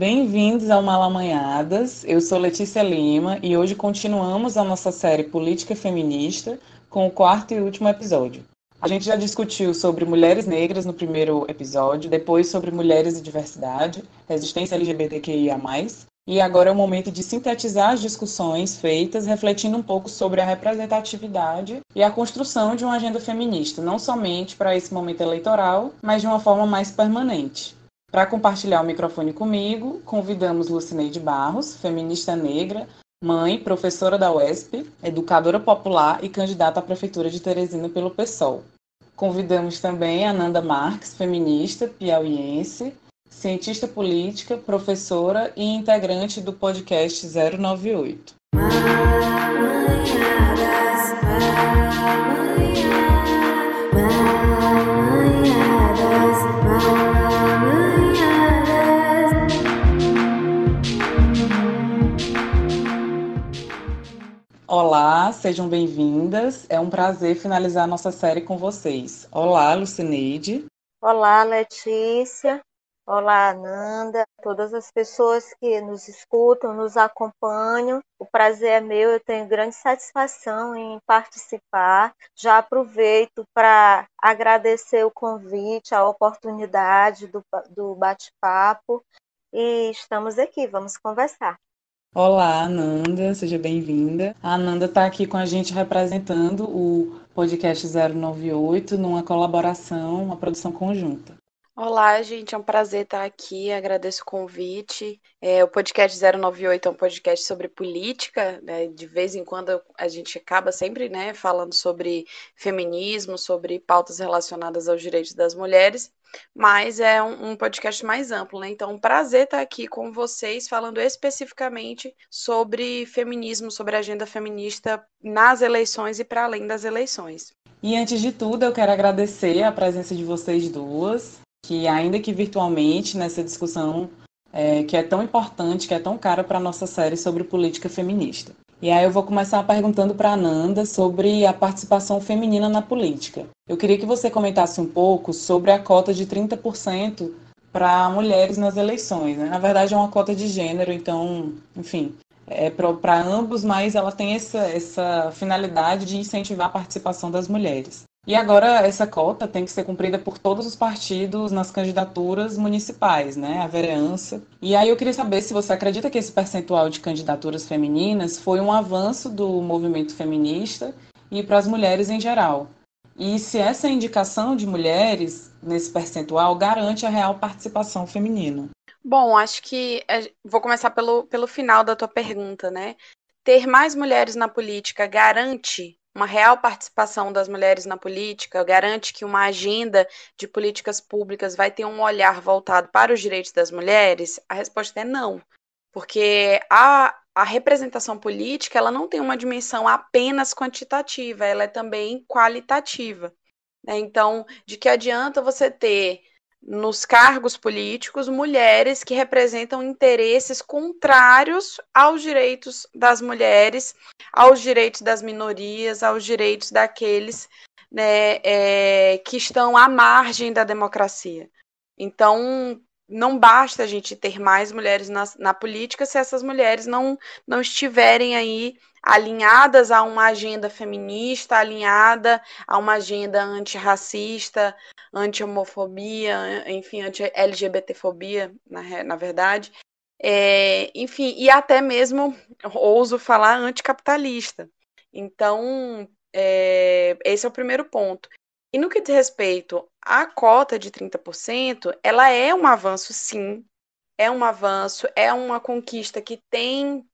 Bem-vindos ao Malamanhadas. Eu sou Letícia Lima e hoje continuamos a nossa série Política Feminista com o quarto e último episódio. A gente já discutiu sobre mulheres negras no primeiro episódio, depois sobre mulheres e diversidade, resistência LGBTQIA+, e agora é o momento de sintetizar as discussões feitas, refletindo um pouco sobre a representatividade e a construção de uma agenda feminista, não somente para esse momento eleitoral, mas de uma forma mais permanente. Para compartilhar o microfone comigo, convidamos Lucineide Barros, feminista negra, mãe, professora da UESP, educadora popular e candidata à Prefeitura de Teresina pelo PSOL. Convidamos também a Nanda Marques, feminista, piauiense, cientista política, professora e integrante do podcast 098. Olá, sejam bem-vindas. É um prazer finalizar nossa série com vocês. Olá, Lucineide. Olá, Letícia. Olá, Nanda. Todas as pessoas que nos escutam, nos acompanham. O prazer é meu, eu tenho grande satisfação em participar. Já aproveito para agradecer o convite, a oportunidade do, do bate-papo. E estamos aqui, vamos conversar. Olá, Ananda, seja bem-vinda. A Ananda está aqui com a gente representando o podcast 098 numa colaboração, uma produção conjunta. Olá, gente, é um prazer estar aqui, agradeço o convite. É, o podcast 098 é um podcast sobre política, né? de vez em quando a gente acaba sempre né, falando sobre feminismo, sobre pautas relacionadas aos direitos das mulheres, mas é um, um, podcast mais amplo, né? Então, um prazer estar aqui com vocês falando especificamente sobre feminismo, sobre agenda feminista nas eleições e para além das eleições. E antes de tudo, eu quero agradecer a presença de vocês duas, que ainda que virtualmente nessa discussão é, que é tão importante, que é tão cara para a nossa série sobre política feminista. E aí eu vou começar perguntando para a Ananda sobre a participação feminina na política. Eu queria que você comentasse um pouco sobre a cota de 30% para mulheres nas eleições. Né? Na verdade, é uma cota de gênero, então, enfim, é para ambos, mas ela tem essa, essa finalidade de incentivar a participação das mulheres. E agora essa cota tem que ser cumprida por todos os partidos nas candidaturas municipais, né, a vereança. E aí eu queria saber se você acredita que esse percentual de candidaturas femininas foi um avanço do movimento feminista e para as mulheres em geral. E se essa indicação de mulheres nesse percentual garante a real participação feminina. Bom, acho que é, vou começar pelo, pelo final da tua pergunta, né? Ter mais mulheres na política garante uma real participação das mulheres na política, garante que uma agenda de políticas públicas vai ter um olhar voltado para os direitos das mulheres? A resposta é não, porque a, a representação política ela não tem uma dimensão apenas quantitativa, ela é também qualitativa. Né? Então, de que adianta você ter nos cargos políticos mulheres que representam interesses contrários aos direitos das mulheres, aos direitos das minorias, aos direitos daqueles né, é, que estão à margem da democracia. Então, não basta a gente ter mais mulheres na, na política se essas mulheres não, não estiverem aí alinhadas a uma agenda feminista, alinhada a uma agenda antirracista, anti-homofobia, enfim, anti-LGBTfobia, na, na verdade. É, enfim, e até mesmo, ouso falar, anticapitalista. Então, é, esse é o primeiro ponto. E no que diz respeito à cota de 30%, ela é um avanço, sim. É um avanço, é uma conquista que tem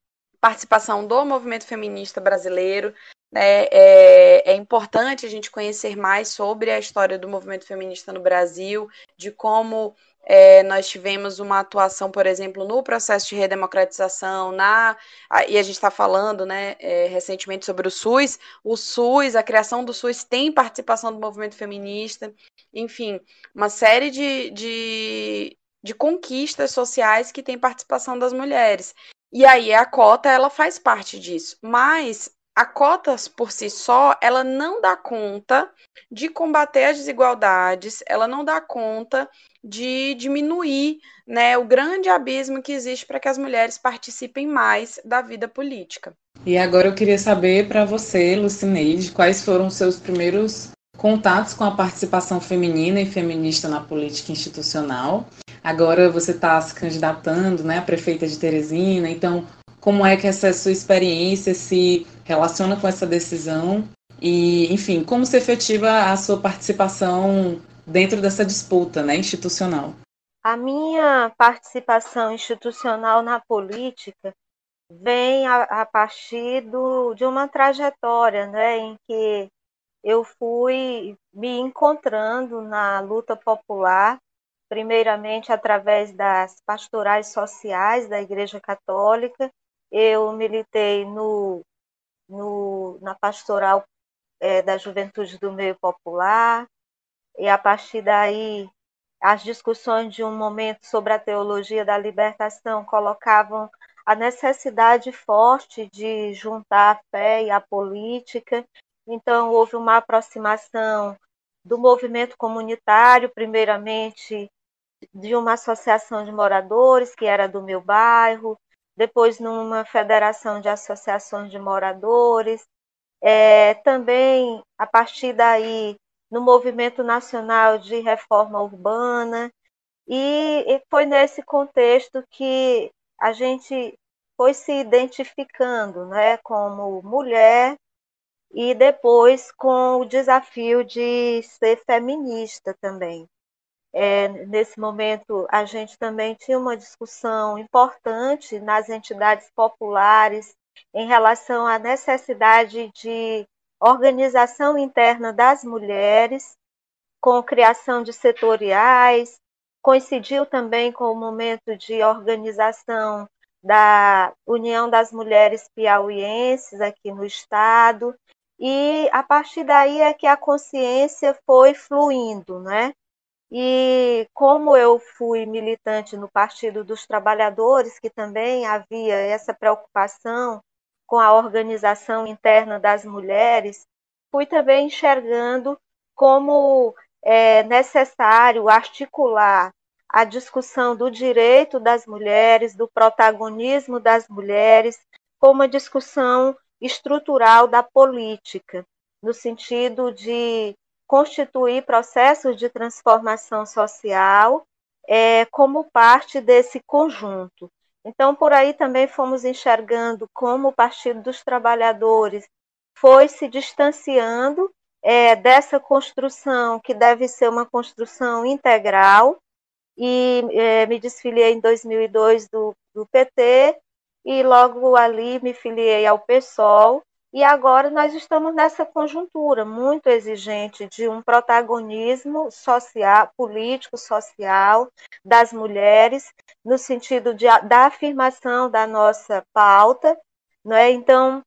participação do movimento feminista brasileiro. Né? É, é, importante a gente conhecer mais sobre a história do movimento feminista no Brasil, de como é, nós tivemos uma atuação, por exemplo, no processo de redemocratização, na, e a gente está falando né, é, recentemente sobre o SUS. O SUS, a criação do SUS tem participação do movimento feminista, enfim, uma série de, de, de conquistas sociais que tem participação das mulheres. E aí a cota ela faz parte disso, mas a cotas por si só, ela não dá conta de combater as desigualdades, ela não dá conta de diminuir né, o grande abismo que existe para que as mulheres participem mais da vida política. E agora eu queria saber para você, Lucineide, quais foram os seus primeiros contatos com a participação feminina e feminista na política institucional. Agora você está se candidatando né, a prefeita de Teresina, então como é que essa sua experiência se relaciona com essa decisão e, enfim, como se efetiva a sua participação dentro dessa disputa né, institucional? A minha participação institucional na política vem a, a partir do, de uma trajetória né, em que eu fui me encontrando na luta popular, primeiramente através das pastorais sociais da Igreja Católica. Eu militei no, no, na pastoral é, da juventude do meio popular, e a partir daí as discussões de um momento sobre a teologia da libertação colocavam a necessidade forte de juntar a fé e a política. Então, houve uma aproximação do movimento comunitário, primeiramente de uma associação de moradores, que era do meu bairro, depois numa federação de associações de moradores, é, também a partir daí no movimento nacional de reforma urbana, e, e foi nesse contexto que a gente foi se identificando né, como mulher e depois com o desafio de ser feminista também. É, nesse momento, a gente também tinha uma discussão importante nas entidades populares em relação à necessidade de organização interna das mulheres, com criação de setoriais, coincidiu também com o momento de organização da União das Mulheres Piauienses aqui no estado, e a partir daí é que a consciência foi fluindo, né? E como eu fui militante no Partido dos Trabalhadores, que também havia essa preocupação com a organização interna das mulheres, fui também enxergando como é necessário articular a discussão do direito das mulheres, do protagonismo das mulheres, com uma discussão estrutural da política, no sentido de constituir processos de transformação social é, como parte desse conjunto. Então, por aí também fomos enxergando como o Partido dos Trabalhadores foi se distanciando é, dessa construção, que deve ser uma construção integral, e é, me desfiliei em 2002 do, do PT, e logo ali me filiei ao PSOL, e agora nós estamos nessa conjuntura muito exigente de um protagonismo social, político, social das mulheres, no sentido de, da afirmação da nossa pauta. Né? Então,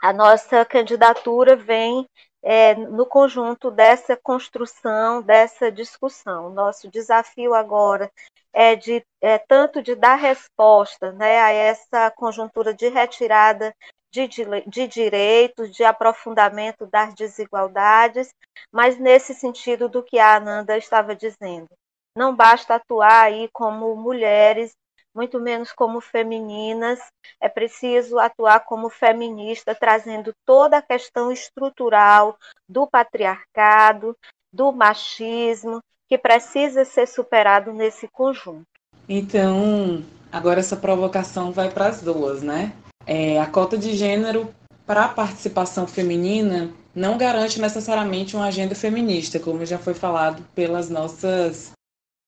a nossa candidatura vem é, no conjunto dessa construção, dessa discussão. Nosso desafio agora é de é, tanto de dar resposta né, a essa conjuntura de retirada de, de direitos, de aprofundamento das desigualdades, mas nesse sentido do que a Ananda estava dizendo. Não basta atuar aí como mulheres muito menos como femininas. É preciso atuar como feminista, trazendo toda a questão estrutural do patriarcado, do machismo, que precisa ser superado nesse conjunto. Então, agora essa provocação vai para as duas, né? É, a cota de gênero para a participação feminina não garante necessariamente uma agenda feminista, como já foi falado pelas nossas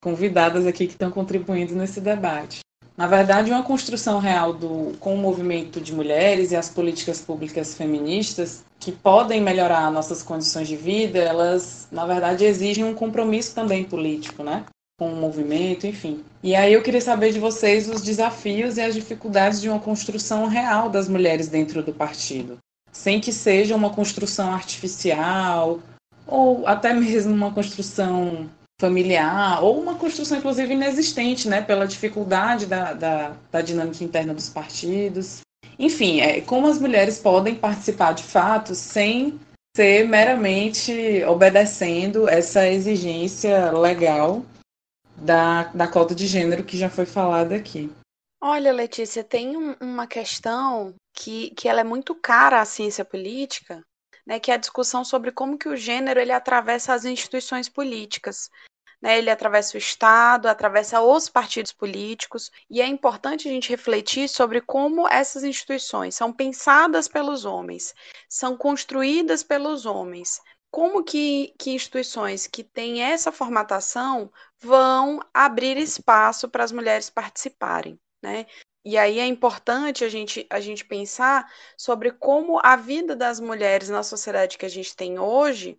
convidadas aqui que estão contribuindo nesse debate. Na verdade, uma construção real do, com o movimento de mulheres e as políticas públicas feministas que podem melhorar nossas condições de vida, elas, na verdade, exigem um compromisso também político, né? Com o movimento, enfim. E aí eu queria saber de vocês os desafios e as dificuldades de uma construção real das mulheres dentro do partido, sem que seja uma construção artificial ou até mesmo uma construção familiar, ou uma construção, inclusive, inexistente, né, pela dificuldade da, da, da dinâmica interna dos partidos. enfim, é, como as mulheres podem participar de fato sem ser meramente obedecendo essa exigência legal da, da cota de gênero que já foi falada aqui. Olha, Letícia, tem um, uma questão que, que ela é muito cara à ciência política, né, que é a discussão sobre como que o gênero ele atravessa as instituições políticas. Né, ele atravessa o Estado, atravessa os partidos políticos, e é importante a gente refletir sobre como essas instituições são pensadas pelos homens, são construídas pelos homens. Como que, que instituições que têm essa formatação vão abrir espaço para as mulheres participarem? Né? E aí é importante a gente, a gente pensar sobre como a vida das mulheres na sociedade que a gente tem hoje,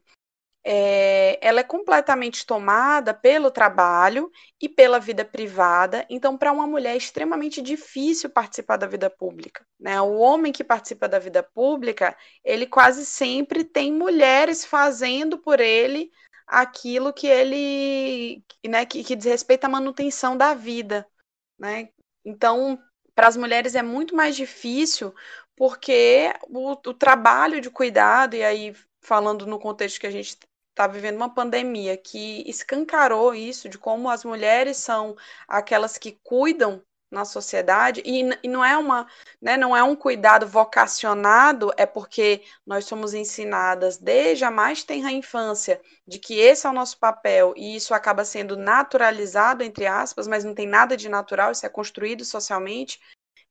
é, ela é completamente tomada pelo trabalho e pela vida privada. Então, para uma mulher é extremamente difícil participar da vida pública. Né? O homem que participa da vida pública, ele quase sempre tem mulheres fazendo por ele aquilo que ele, né, que, que diz respeito à manutenção da vida, né? Então, para as mulheres é muito mais difícil, porque o, o trabalho de cuidado, e aí falando no contexto que a gente está vivendo uma pandemia que escancarou isso de como as mulheres são aquelas que cuidam na sociedade. E, e, não é uma né, não é um cuidado vocacionado é porque nós somos ensinadas desde a mais tenra infância de que esse é o nosso papel e isso acaba sendo naturalizado entre aspas mas não tem nada de natural isso é construído socialmente.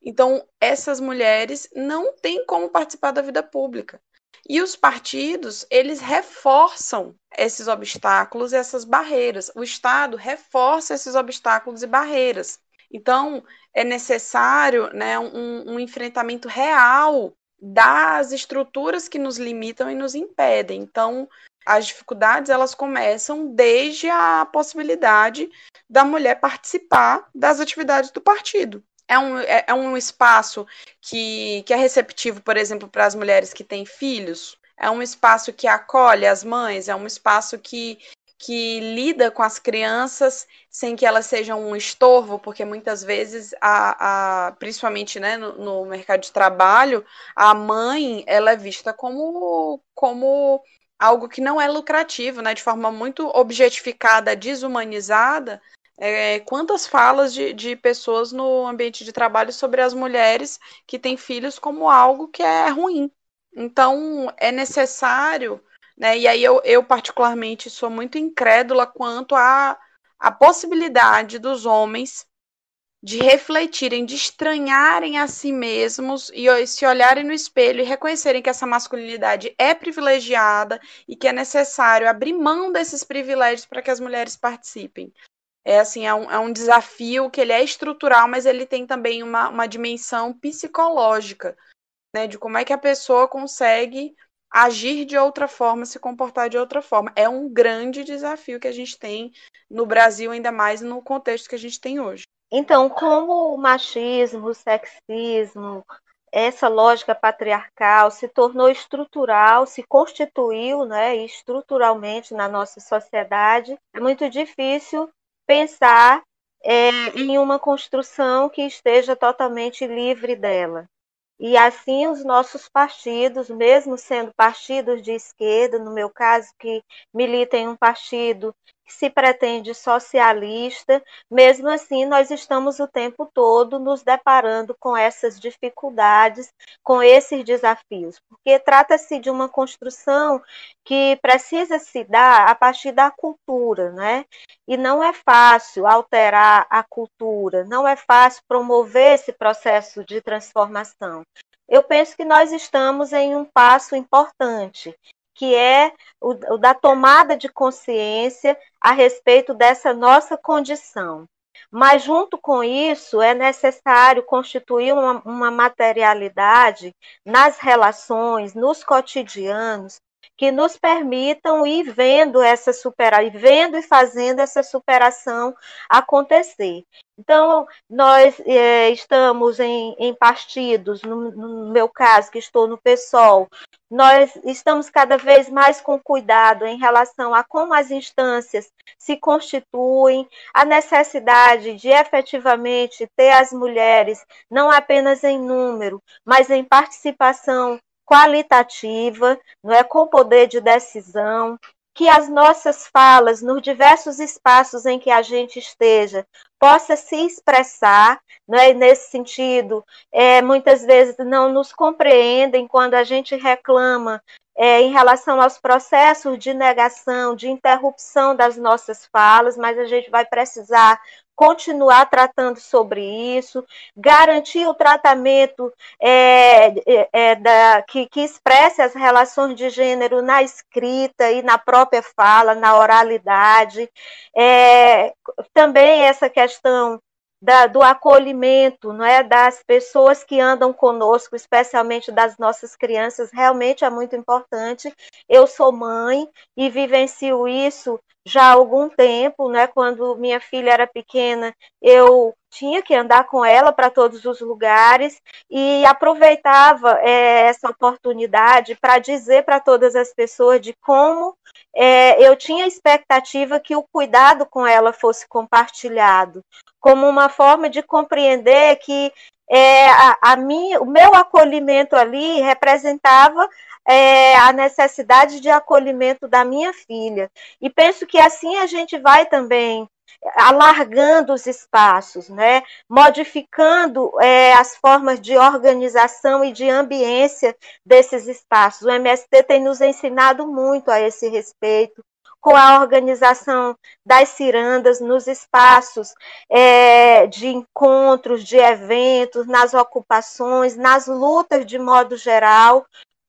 Então essas mulheres não têm como participar da vida pública. E os partidos eles reforçam esses obstáculos essas barreiras. O estado reforça esses obstáculos e barreiras então, é necessário né, um, um enfrentamento real das estruturas que nos limitam e nos impedem. Então, as dificuldades elas começam desde a possibilidade da mulher participar das atividades do partido. É um, é, é um espaço que, que é receptivo, por exemplo, para as mulheres que têm filhos. É um espaço que acolhe as mães, é um espaço que, que lida com as crianças sem que elas sejam um estorvo, porque muitas vezes, a, a principalmente né, no, no, mercado de trabalho, a mãe ela é vista como, como algo que não é lucrativo, né, de forma muito objetificada, desumanizada. É, quantas falas de, de pessoas no ambiente de trabalho sobre as mulheres que têm filhos como algo que é ruim. Então, é necessário né? E aí eu, eu, particularmente, sou muito incrédula quanto à, à possibilidade dos homens de refletirem, de estranharem a si mesmos e se olharem no espelho e reconhecerem que essa masculinidade é privilegiada e que é necessário abrir mão desses privilégios para que as mulheres participem. É assim, é um, é um desafio que ele é estrutural, mas ele tem também uma, uma dimensão psicológica, né? De como é que a pessoa consegue agir de outra forma, se comportar de outra forma. É um grande desafio que a gente tem no Brasil, ainda mais no contexto que a gente tem hoje. Então, como o machismo, o sexismo, essa lógica patriarcal se tornou estrutural, se constituiu né, estruturalmente na nossa sociedade, é muito difícil pensar é, em uma construção que esteja totalmente livre dela. E assim os nossos partidos, mesmo sendo partidos de esquerda, no meu caso, que milita em um partido que se pretende socialista, mesmo assim nós estamos o tempo todo nos deparando com essas dificuldades, com esses desafios, porque trata-se de uma construção que precisa se dar a partir da cultura, né? E não é fácil alterar a cultura, não é fácil promover esse processo de transformação. Eu penso que nós estamos em um passo importante, que é o, o da tomada de consciência a respeito dessa nossa condição. Mas, junto com isso, é necessário constituir uma, uma materialidade nas relações, nos cotidianos, que nos permitam ir vendo essa superação, vendo e fazendo essa superação acontecer. Então, nós é, estamos em, em partidos, no, no, meu caso, que estou no PSOL, nós estamos cada vez mais com cuidado em relação a como as instâncias se constituem, a necessidade de efetivamente ter as mulheres, não apenas em número, mas em participação qualitativa, não é com poder de decisão, que as nossas falas nos diversos espaços em que a gente esteja possa se expressar, não é? nesse sentido, é, muitas vezes não nos compreendem quando a gente reclama é, em relação aos processos de negação, de interrupção das nossas falas, mas a gente vai precisar continuar tratando sobre isso, garantir o tratamento é, é, é, da, que, que expresse as relações de gênero na escrita e na própria fala, na oralidade. É, também essa questão da, do acolhimento, não é, das pessoas que andam conosco, especialmente das nossas crianças, realmente é muito importante. Eu sou mãe e vivencio isso já há algum tempo, né? Quando minha filha era pequena, eu tinha que andar com ela para todos os lugares e aproveitava é, essa oportunidade para dizer para todas as pessoas de como é, eu tinha expectativa que o cuidado com ela fosse compartilhado, como uma forma de compreender que é, a, a minha, o meu acolhimento ali representava é, a necessidade de acolhimento da minha filha. E penso que assim a gente vai também alargando os espaços, né? modificando é, as formas de organização e de ambiência desses espaços. O MST tem nos ensinado muito a esse respeito, com a organização das cirandas nos espaços é, de encontros, de eventos, nas ocupações, nas lutas de modo geral,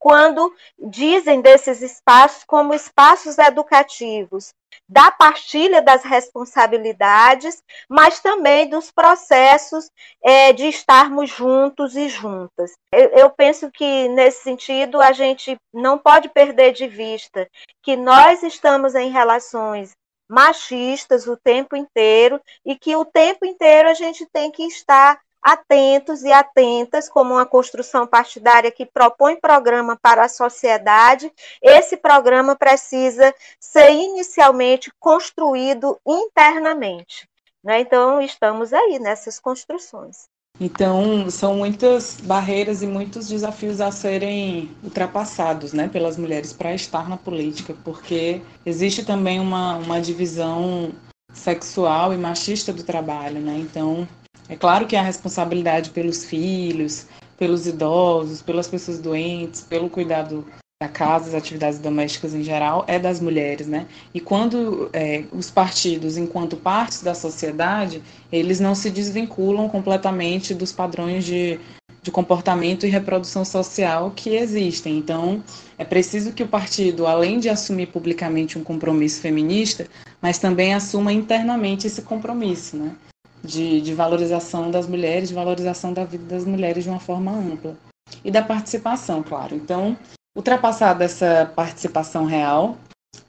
quando dizem desses espaços como espaços educativos, da partilha das responsabilidades, mas também dos processos é, de estarmos juntos e juntas. Eu, eu penso que, nesse sentido, a gente não pode perder de vista que nós estamos em relações machistas o tempo inteiro e que o tempo inteiro a gente tem que estar atentos e atentas, como uma construção partidária que propõe programa para a sociedade, esse programa precisa ser inicialmente construído internamente. Né? Então, estamos aí nessas construções. Então, são muitas barreiras e muitos desafios a serem ultrapassados né, pelas mulheres para estar na política, porque existe também uma, uma divisão sexual e machista do trabalho. Né? Então, é claro que a responsabilidade pelos filhos, pelos idosos, pelas pessoas doentes, pelo cuidado da casa, as atividades domésticas em geral, é das mulheres, né? E quando é, os partidos, enquanto partes da sociedade, eles não se desvinculam completamente dos padrões de, de comportamento e reprodução social que existem. Então, é preciso que o partido, além de assumir publicamente um compromisso feminista, mas também assuma internamente esse compromisso, né? De, de valorização das mulheres, de valorização da vida das mulheres de uma forma ampla. E da participação, claro. Então, ultrapassar dessa participação real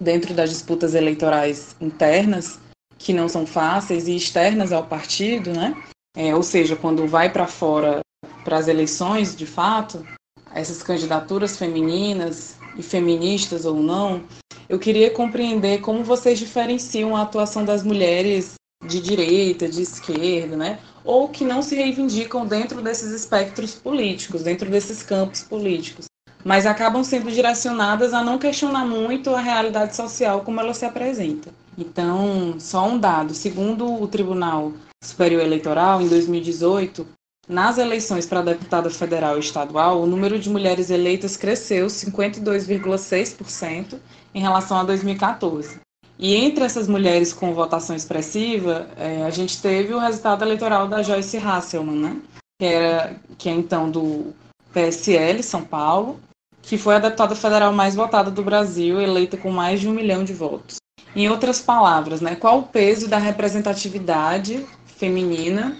dentro das disputas eleitorais internas, que não são fáceis, e externas ao partido, né? É, ou seja, quando vai para fora para as eleições, de fato, essas candidaturas femininas e feministas ou não, eu queria compreender como vocês diferenciam a atuação das mulheres de direita, de esquerda, né? Ou que não se reivindicam dentro desses espectros políticos, dentro desses campos políticos, mas acabam sendo direcionadas a não questionar muito a realidade social como ela se apresenta. Então, só um dado: segundo o Tribunal Superior Eleitoral, em 2018, nas eleições para deputada federal e estadual, o número de mulheres eleitas cresceu 52,6% em relação a 2014. E entre essas mulheres com votação expressiva, é, a gente teve o resultado eleitoral da Joyce Hasselman, né? que, era, que é então do PSL São Paulo, que foi a deputada federal mais votada do Brasil, eleita com mais de um milhão de votos. Em outras palavras, né, qual o peso da representatividade feminina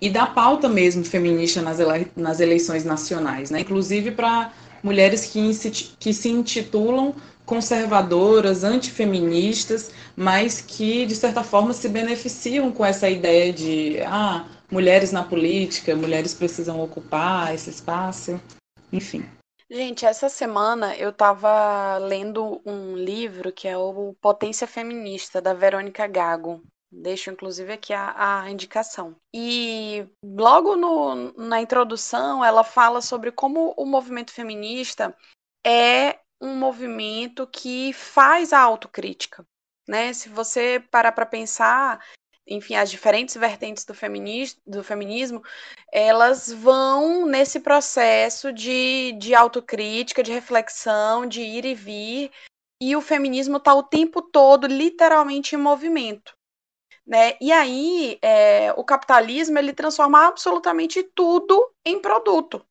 e da pauta mesmo feminista nas, ele nas eleições nacionais, né? inclusive para mulheres que, que se intitulam conservadoras, antifeministas, mas que, de certa forma, se beneficiam com essa ideia de ah, mulheres na política, mulheres precisam ocupar esse espaço, enfim. Gente, essa semana eu estava lendo um livro que é o Potência Feminista, da Verônica Gago. Deixo, inclusive, aqui a, a indicação. E logo no, na introdução, ela fala sobre como o movimento feminista é um movimento que faz a autocrítica. Né? Se você parar para pensar, enfim, as diferentes vertentes do feminismo, do feminismo, elas vão nesse processo de, de autocrítica, de reflexão, de ir e vir, e o feminismo está o tempo todo literalmente em movimento. Né? E aí, é, o capitalismo ele transforma absolutamente tudo em produto.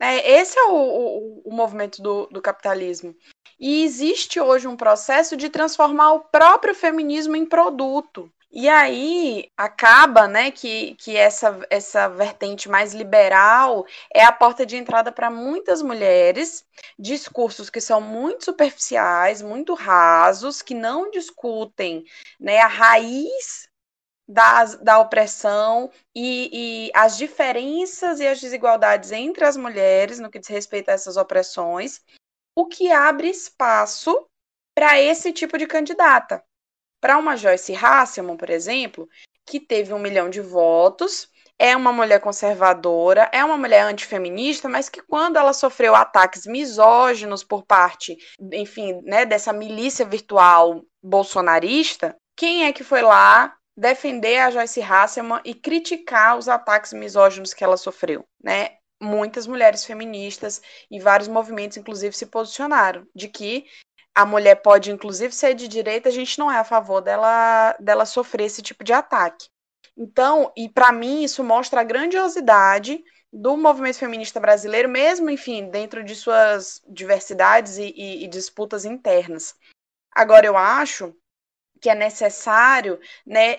Né? Esse é o, o, o movimento do, do capitalismo. E existe hoje um processo de transformar o próprio feminismo em produto. E aí acaba, né, que, que essa, essa vertente mais liberal é a porta de entrada para muitas mulheres, discursos que são muito superficiais, muito rasos, que não discutem né, a raiz da, da opressão e, e as diferenças e as desigualdades entre as mulheres no que diz respeito a essas opressões, o que abre espaço para esse tipo de candidata. Para uma Joyce Hasselman, por exemplo, que teve um milhão de votos, é uma mulher conservadora, é uma mulher antifeminista, mas que quando ela sofreu ataques misóginos por parte, enfim, né, dessa milícia virtual bolsonarista, quem é que foi lá defender a Joyce Hasselman e criticar os ataques misóginos que ela sofreu, né? Muitas mulheres feministas e vários movimentos, inclusive, se posicionaram de que a mulher pode, inclusive, ser de direita, a gente não é a favor dela, dela sofrer esse tipo de ataque. Então, e para mim, isso mostra a grandiosidade do movimento feminista brasileiro, mesmo, enfim, dentro de suas diversidades e, e, e disputas internas. Agora, eu acho que é necessário, né,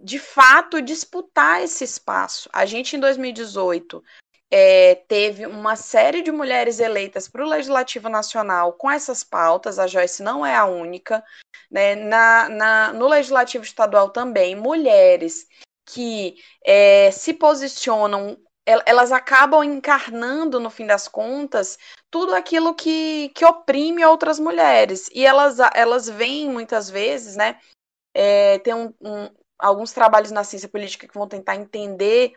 de fato, disputar esse espaço. A gente, em 2018, é, teve uma série de mulheres eleitas para o Legislativo Nacional com essas pautas, a Joyce não é a única, né? na, na, no Legislativo Estadual também, mulheres que é, se posicionam, elas acabam encarnando, no fim das contas, tudo aquilo que, que oprime outras mulheres. E elas, elas vêm muitas vezes, né? É, tem um, um, alguns trabalhos na ciência política que vão tentar entender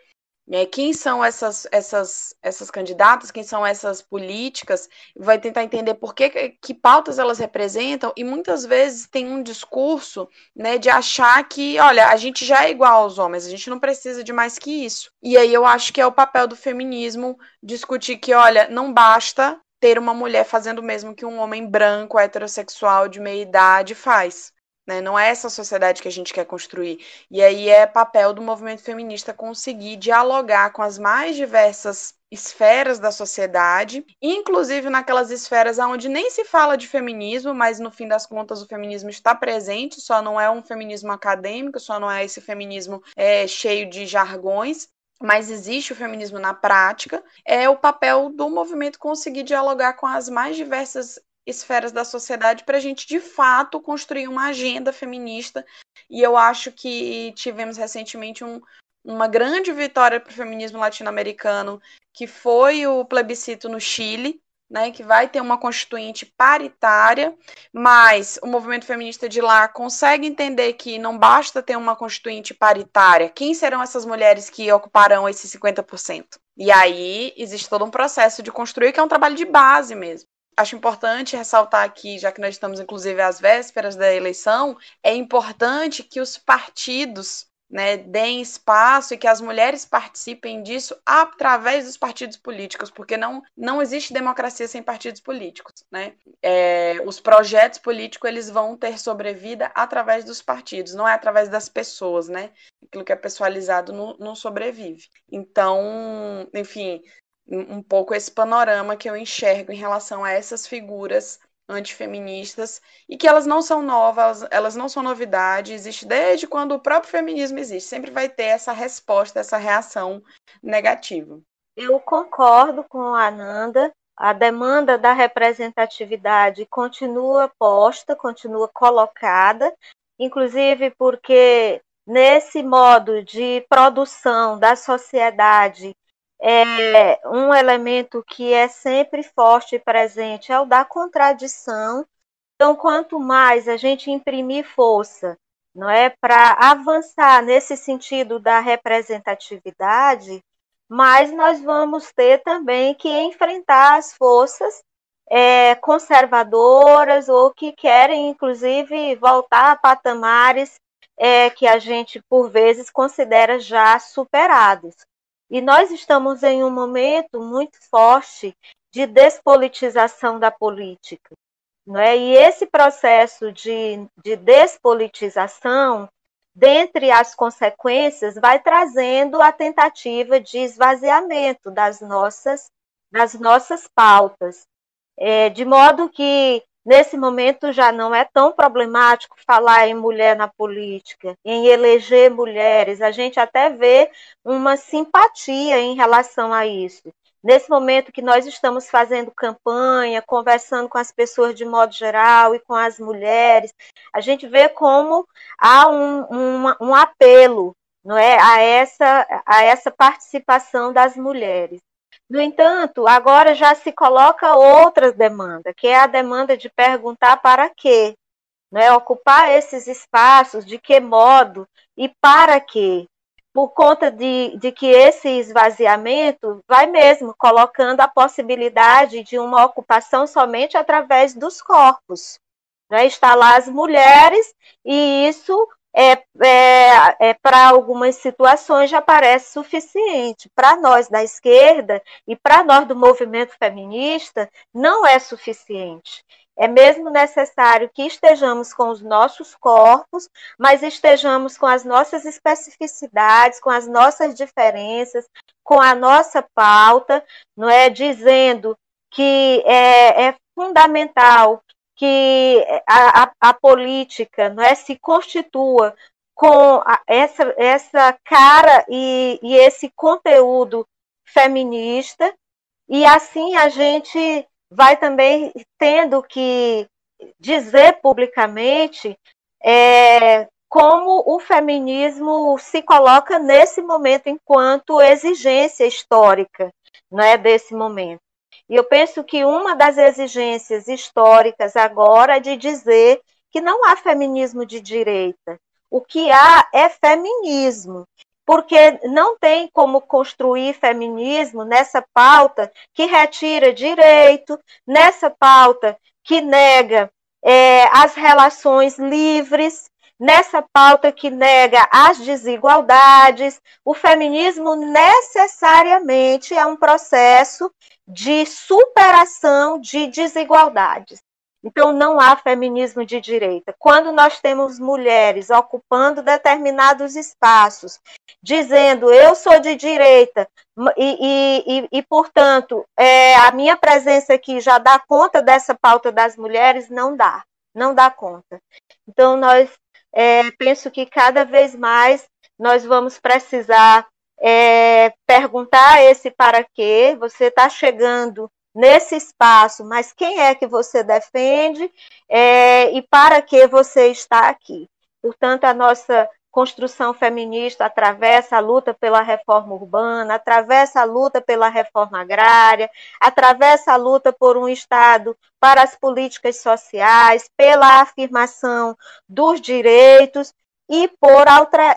é, quem são essas, essas, essas candidatas, quem são essas políticas, vai tentar entender por que, que pautas elas representam, e muitas vezes tem um discurso né, de achar que, olha, a gente já é igual aos homens, a gente não precisa de mais que isso. E aí eu acho que é o papel do feminismo discutir que, olha, não basta ter uma mulher fazendo o mesmo que um homem branco, heterossexual, de meia idade faz. Né? Não é essa sociedade que a gente quer construir. E aí é papel do movimento feminista conseguir dialogar com as mais diversas esferas da sociedade, inclusive naquelas esferas onde nem se fala de feminismo, mas no fim das contas o feminismo está presente, só não é um feminismo acadêmico, só não é esse feminismo é, cheio de jargões, mas existe o feminismo na prática, é o papel do movimento conseguir dialogar com as mais diversas esferas da sociedade para a gente de fato construir uma agenda feminista. E eu acho que tivemos recentemente um, uma grande vitória para o feminismo latino-americano, que foi o plebiscito no Chile, né, que vai ter uma constituinte paritária, mas o movimento feminista de lá consegue entender que não basta ter uma constituinte paritária. Quem serão essas mulheres que ocuparão esses 50%? E aí existe todo um processo de construir que é um trabalho de base mesmo acho importante ressaltar aqui, já que nós estamos inclusive às vésperas da eleição, é importante que os partidos né, deem espaço e que as mulheres participem disso através dos partidos políticos, porque não, não existe democracia sem partidos políticos. Né? É, os projetos políticos eles vão ter sobrevida através dos partidos, não é através das pessoas. Né? Aquilo que é pessoalizado não, não sobrevive. Então, enfim, um pouco esse panorama que eu enxergo em relação a essas figuras antifeministas e que elas não são novas, elas não são novidade, existe desde quando o próprio feminismo existe, sempre vai ter essa resposta, essa reação negativa. Eu concordo com a Ananda a demanda da representatividade continua posta, continua colocada, inclusive porque nesse modo de produção da sociedade é um elemento que é sempre forte e presente é o da contradição. Então, quanto mais a gente imprimir força, não é, para avançar nesse sentido da representatividade, mais nós vamos ter também que enfrentar as forças é, conservadoras ou que querem, inclusive, voltar a patamares é, que a gente, por vezes, considera já superados. E nós estamos em um momento muito forte de despolitização da política. Não é? E esse processo de, de despolitização, dentre as consequências, vai trazendo a tentativa de esvaziamento das nossas, das nossas pautas. É, de modo que Nesse momento já não é tão problemático falar em mulher na política, em eleger mulheres. A gente até vê uma simpatia em relação a isso. Nesse momento que nós estamos fazendo campanha, conversando com as pessoas de modo geral e com as mulheres, a gente vê como há um, um, um apelo não é, a, essa, a essa participação das mulheres. No entanto, agora já se coloca outra demanda, que é a demanda de perguntar para quê, né? ocupar esses espaços, de que modo e para quê. Por conta de, de que esse esvaziamento vai mesmo colocando a possibilidade de uma ocupação somente através dos corpos. Né? Está lá as mulheres, e isso é, é, é para algumas situações já parece suficiente. Para nós da esquerda e para nós do movimento feminista, não é suficiente. É mesmo necessário que estejamos com os nossos corpos, mas estejamos com as nossas especificidades, com as nossas diferenças, com a nossa pauta, não é dizendo que é, é fundamental que a, a, a política não é, se constitua com a, essa, essa cara e, e esse conteúdo feminista, e assim a gente vai também tendo que dizer publicamente é, como o feminismo se coloca nesse momento enquanto exigência histórica não é, desse momento. E eu penso que uma das exigências históricas agora é de dizer que não há feminismo de direita. O que há é feminismo, porque não tem como construir feminismo nessa pauta que retira direito, nessa pauta que nega é, as relações livres, nessa pauta que nega as desigualdades. O feminismo necessariamente é um processo de superação de desigualdades. Então, não há feminismo de direita. Quando nós temos mulheres ocupando determinados espaços, dizendo eu sou de direita e, e, e, e portanto, é, a minha presença aqui já dá conta dessa pauta das mulheres, não dá, não dá conta. Então, nós é, penso que cada vez mais nós vamos precisar é, perguntar esse para quê, você está chegando nesse espaço, mas quem é que você defende é, e para que você está aqui. Portanto, a nossa construção feminista atravessa a luta pela reforma urbana, atravessa a luta pela reforma agrária, atravessa a luta por um Estado para as políticas sociais, pela afirmação dos direitos e por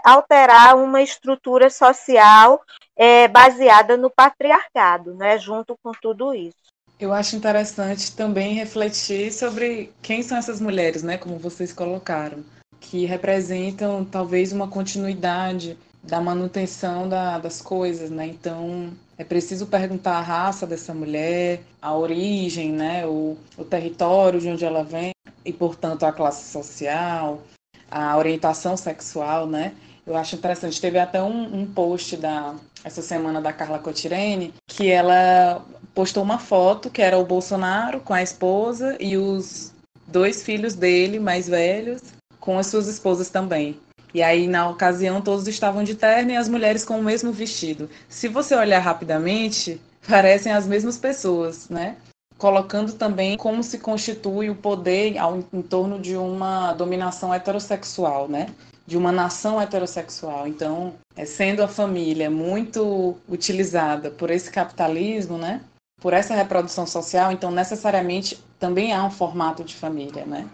alterar uma estrutura social é, baseada no patriarcado, né, junto com tudo isso. Eu acho interessante também refletir sobre quem são essas mulheres, né, como vocês colocaram, que representam talvez uma continuidade da manutenção da, das coisas, né? Então é preciso perguntar a raça dessa mulher, a origem, né, o, o território de onde ela vem e, portanto, a classe social, a orientação sexual, né? Eu acho interessante. Teve até um, um post da essa semana da Carla Cotirene que ela postou uma foto que era o Bolsonaro com a esposa e os dois filhos dele mais velhos com as suas esposas também. E aí, na ocasião, todos estavam de terno e as mulheres com o mesmo vestido. Se você olhar rapidamente, parecem as mesmas pessoas, né? Colocando também como se constitui o poder ao, em torno de uma dominação heterossexual, né? De uma nação heterossexual. Então, é, sendo a família muito utilizada por esse capitalismo, né? Por essa reprodução social, então necessariamente também há um formato de família, né?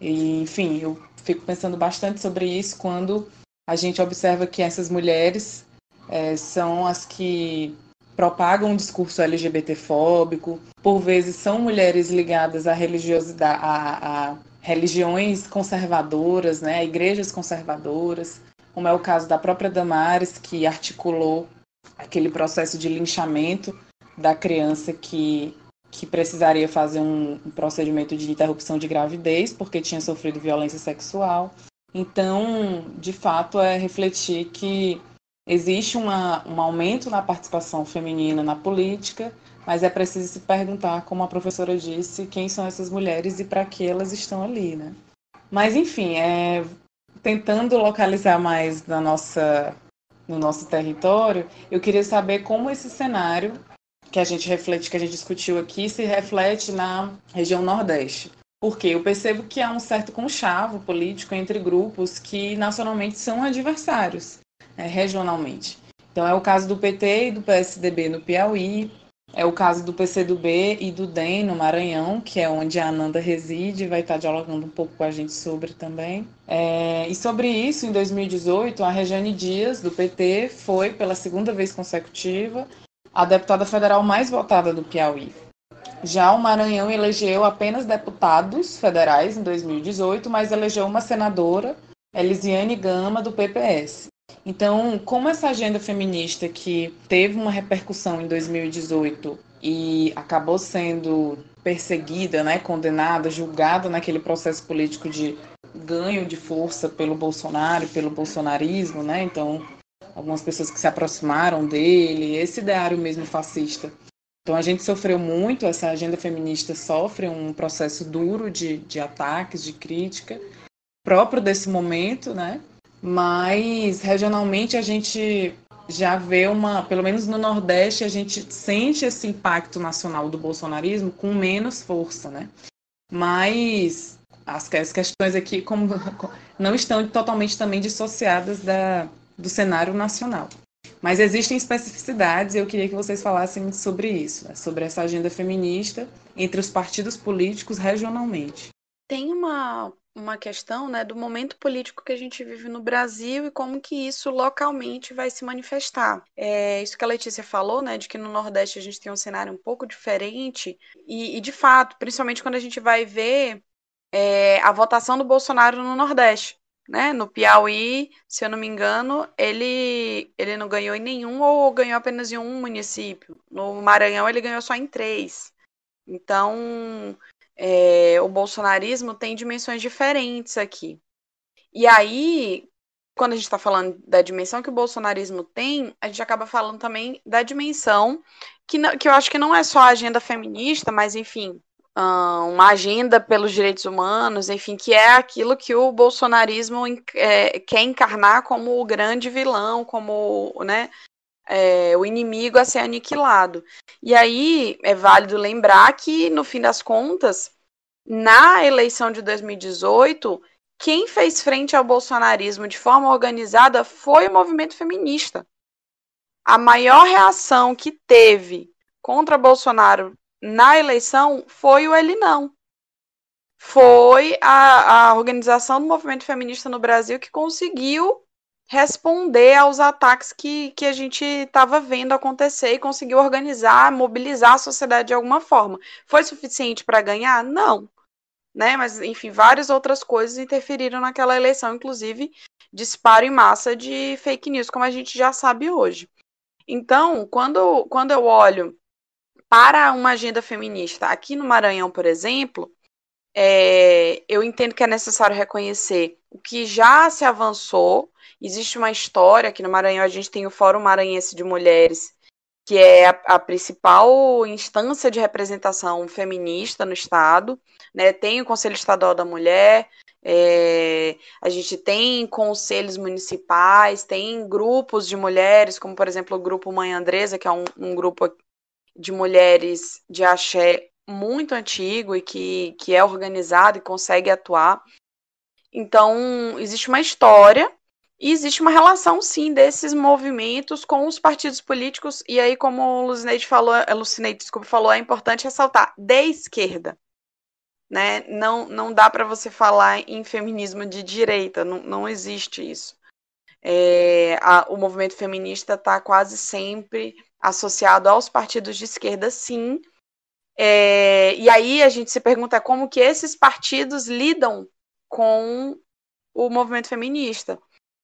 E, enfim, eu fico pensando bastante sobre isso quando a gente observa que essas mulheres é, são as que propagam um discurso LGBTfóbico, por vezes são mulheres ligadas à religiosidade, a, a religiões conservadoras, né, a igrejas conservadoras, como é o caso da própria Damares, que articulou aquele processo de linchamento da criança que, que precisaria fazer um, um procedimento de interrupção de gravidez porque tinha sofrido violência sexual. Então, de fato, é refletir que Existe uma, um aumento na participação feminina na política, mas é preciso se perguntar, como a professora disse, quem são essas mulheres e para que elas estão ali, né? Mas, enfim, é, tentando localizar mais na nossa, no nosso território, eu queria saber como esse cenário que a gente reflete, que a gente discutiu aqui, se reflete na região Nordeste. Porque eu percebo que há um certo conchavo político entre grupos que nacionalmente são adversários é, regionalmente. Então, é o caso do PT e do PSDB no Piauí, é o caso do PCdoB e do DEM no Maranhão, que é onde a Ananda reside, vai estar dialogando um pouco com a gente sobre também. É, e sobre isso, em 2018, a Regiane Dias, do PT, foi, pela segunda vez consecutiva, a deputada federal mais votada do Piauí. Já o Maranhão elegeu apenas deputados federais em 2018, mas elegeu uma senadora, Elisiane Gama, do PPS. Então, como essa agenda feminista que teve uma repercussão em 2018 e acabou sendo perseguida, né, condenada, julgada naquele processo político de ganho de força pelo Bolsonaro, pelo bolsonarismo, né? Então, algumas pessoas que se aproximaram dele, esse ideário mesmo fascista. Então, a gente sofreu muito, essa agenda feminista sofre um processo duro de, de ataques, de crítica, próprio desse momento, né? Mas regionalmente a gente já vê uma, pelo menos no Nordeste, a gente sente esse impacto nacional do bolsonarismo com menos força, né? Mas as, questões aqui como, não estão totalmente também dissociadas da, do cenário nacional. Mas existem especificidades e eu queria que vocês falassem sobre isso, né? sobre essa agenda feminista entre os partidos políticos regionalmente. Tem uma uma questão né, do momento político que a gente vive no Brasil e como que isso localmente vai se manifestar. É, isso que a Letícia falou, né, de que no Nordeste a gente tem um cenário um pouco diferente, e, e de fato, principalmente quando a gente vai ver é, a votação do Bolsonaro no Nordeste. Né? No Piauí, se eu não me engano, ele, ele não ganhou em nenhum ou ganhou apenas em um município. No Maranhão, ele ganhou só em três. Então, é, o bolsonarismo tem dimensões diferentes aqui. E aí, quando a gente está falando da dimensão que o bolsonarismo tem, a gente acaba falando também da dimensão que, não, que eu acho que não é só a agenda feminista, mas enfim, uma agenda pelos direitos humanos, enfim, que é aquilo que o bolsonarismo é, quer encarnar como o grande vilão, como né, é, o inimigo a ser aniquilado. E aí é válido lembrar que, no fim das contas, na eleição de 2018, quem fez frente ao bolsonarismo de forma organizada foi o movimento feminista. A maior reação que teve contra Bolsonaro na eleição foi o ele não. Foi a, a organização do movimento feminista no Brasil que conseguiu responder aos ataques que, que a gente estava vendo acontecer e conseguiu organizar, mobilizar a sociedade de alguma forma. Foi suficiente para ganhar? Não. Né? Mas, enfim, várias outras coisas interferiram naquela eleição, inclusive disparo em massa de fake news, como a gente já sabe hoje. Então, quando, quando eu olho para uma agenda feminista aqui no Maranhão, por exemplo, é, eu entendo que é necessário reconhecer o que já se avançou Existe uma história aqui no Maranhão, a gente tem o Fórum Maranhense de Mulheres, que é a, a principal instância de representação feminista no Estado. Né? Tem o Conselho Estadual da Mulher, é, a gente tem conselhos municipais, tem grupos de mulheres, como por exemplo o Grupo Mãe Andresa, que é um, um grupo de mulheres de axé muito antigo e que, que é organizado e consegue atuar. Então, existe uma história e existe uma relação, sim, desses movimentos com os partidos políticos. E aí, como o Lucineide falou, a Lucineide, desculpa, falou, é importante ressaltar, de esquerda. Né? Não, não dá para você falar em feminismo de direita, não, não existe isso. É, a, o movimento feminista está quase sempre associado aos partidos de esquerda, sim. É, e aí a gente se pergunta como que esses partidos lidam com o movimento feminista.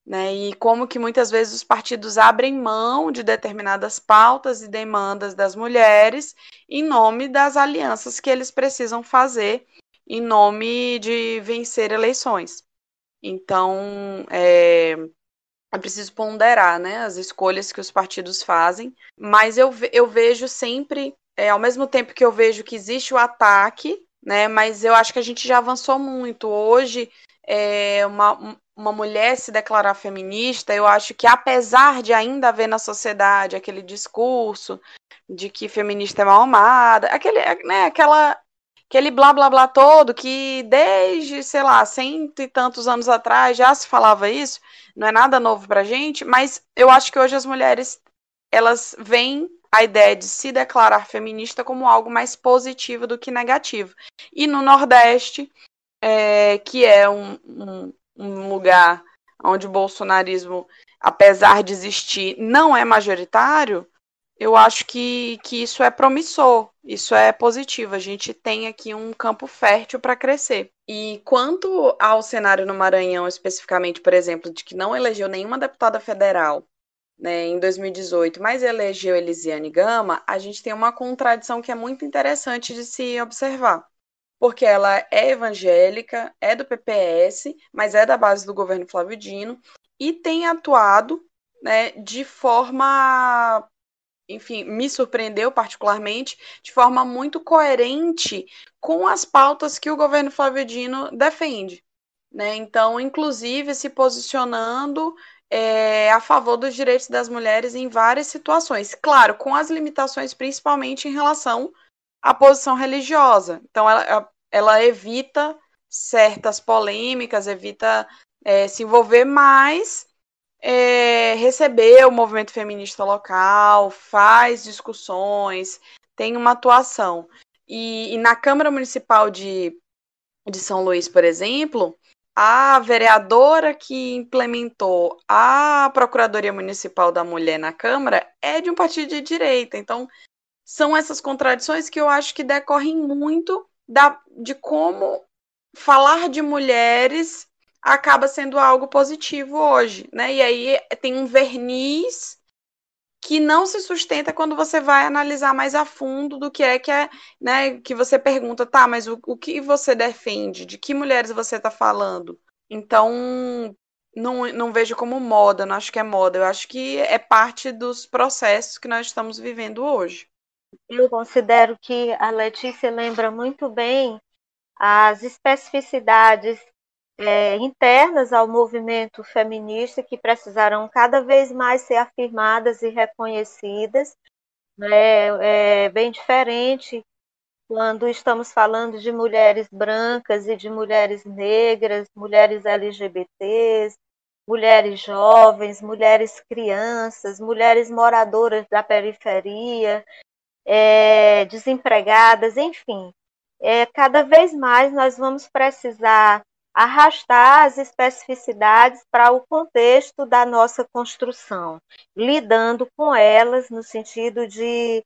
Né, e como que muitas vezes os partidos abrem mão de determinadas pautas e demandas das mulheres em nome das alianças que eles precisam fazer em nome de vencer eleições. Então, é, é preciso ponderar né, as escolhas que os partidos fazem, mas eu, eu vejo sempre, é, ao mesmo tempo que eu vejo que existe o ataque, né, mas eu acho que a gente já avançou muito. Hoje, é, uma, uma mulher se declarar feminista, eu acho que apesar de ainda haver na sociedade aquele discurso de que feminista é mal amada, aquele, né, aquela aquele blá blá blá todo que desde, sei lá, cento e tantos anos atrás já se falava isso, não é nada novo pra gente, mas eu acho que hoje as mulheres elas veem a ideia de se declarar feminista como algo mais positivo do que negativo. E no Nordeste, é, que é um, um, um lugar onde o bolsonarismo, apesar de existir, não é majoritário, eu acho que, que isso é promissor, isso é positivo. A gente tem aqui um campo fértil para crescer. E quanto ao cenário no Maranhão, especificamente, por exemplo, de que não elegeu nenhuma deputada federal né, em 2018, mas elegeu Elisiane Gama, a gente tem uma contradição que é muito interessante de se observar. Porque ela é evangélica, é do PPS, mas é da base do governo Flávio Dino, e tem atuado né, de forma enfim, me surpreendeu particularmente, de forma muito coerente com as pautas que o governo Flávio Dino defende. Né? Então, inclusive, se posicionando é, a favor dos direitos das mulheres em várias situações. Claro, com as limitações, principalmente em relação à posição religiosa. Então, ela, ela evita certas polêmicas, evita é, se envolver mais é, receber o movimento feminista local, faz discussões, tem uma atuação. E, e na Câmara Municipal de, de São Luís, por exemplo, a vereadora que implementou a Procuradoria Municipal da Mulher na Câmara é de um partido de direita. Então, são essas contradições que eu acho que decorrem muito da, de como falar de mulheres acaba sendo algo positivo hoje, né? E aí tem um verniz que não se sustenta quando você vai analisar mais a fundo do que é que é, né? Que você pergunta, tá, mas o, o que você defende? De que mulheres você está falando? Então, não, não vejo como moda, não acho que é moda, eu acho que é parte dos processos que nós estamos vivendo hoje. Eu considero que a Letícia lembra muito bem as especificidades é, internas ao movimento feminista que precisarão cada vez mais ser afirmadas e reconhecidas. Né? É bem diferente quando estamos falando de mulheres brancas e de mulheres negras, mulheres LGBTs, mulheres jovens, mulheres crianças, mulheres moradoras da periferia, é, desempregadas, enfim. É, cada vez mais nós vamos precisar arrastar as especificidades para o contexto da nossa construção, lidando com elas no sentido de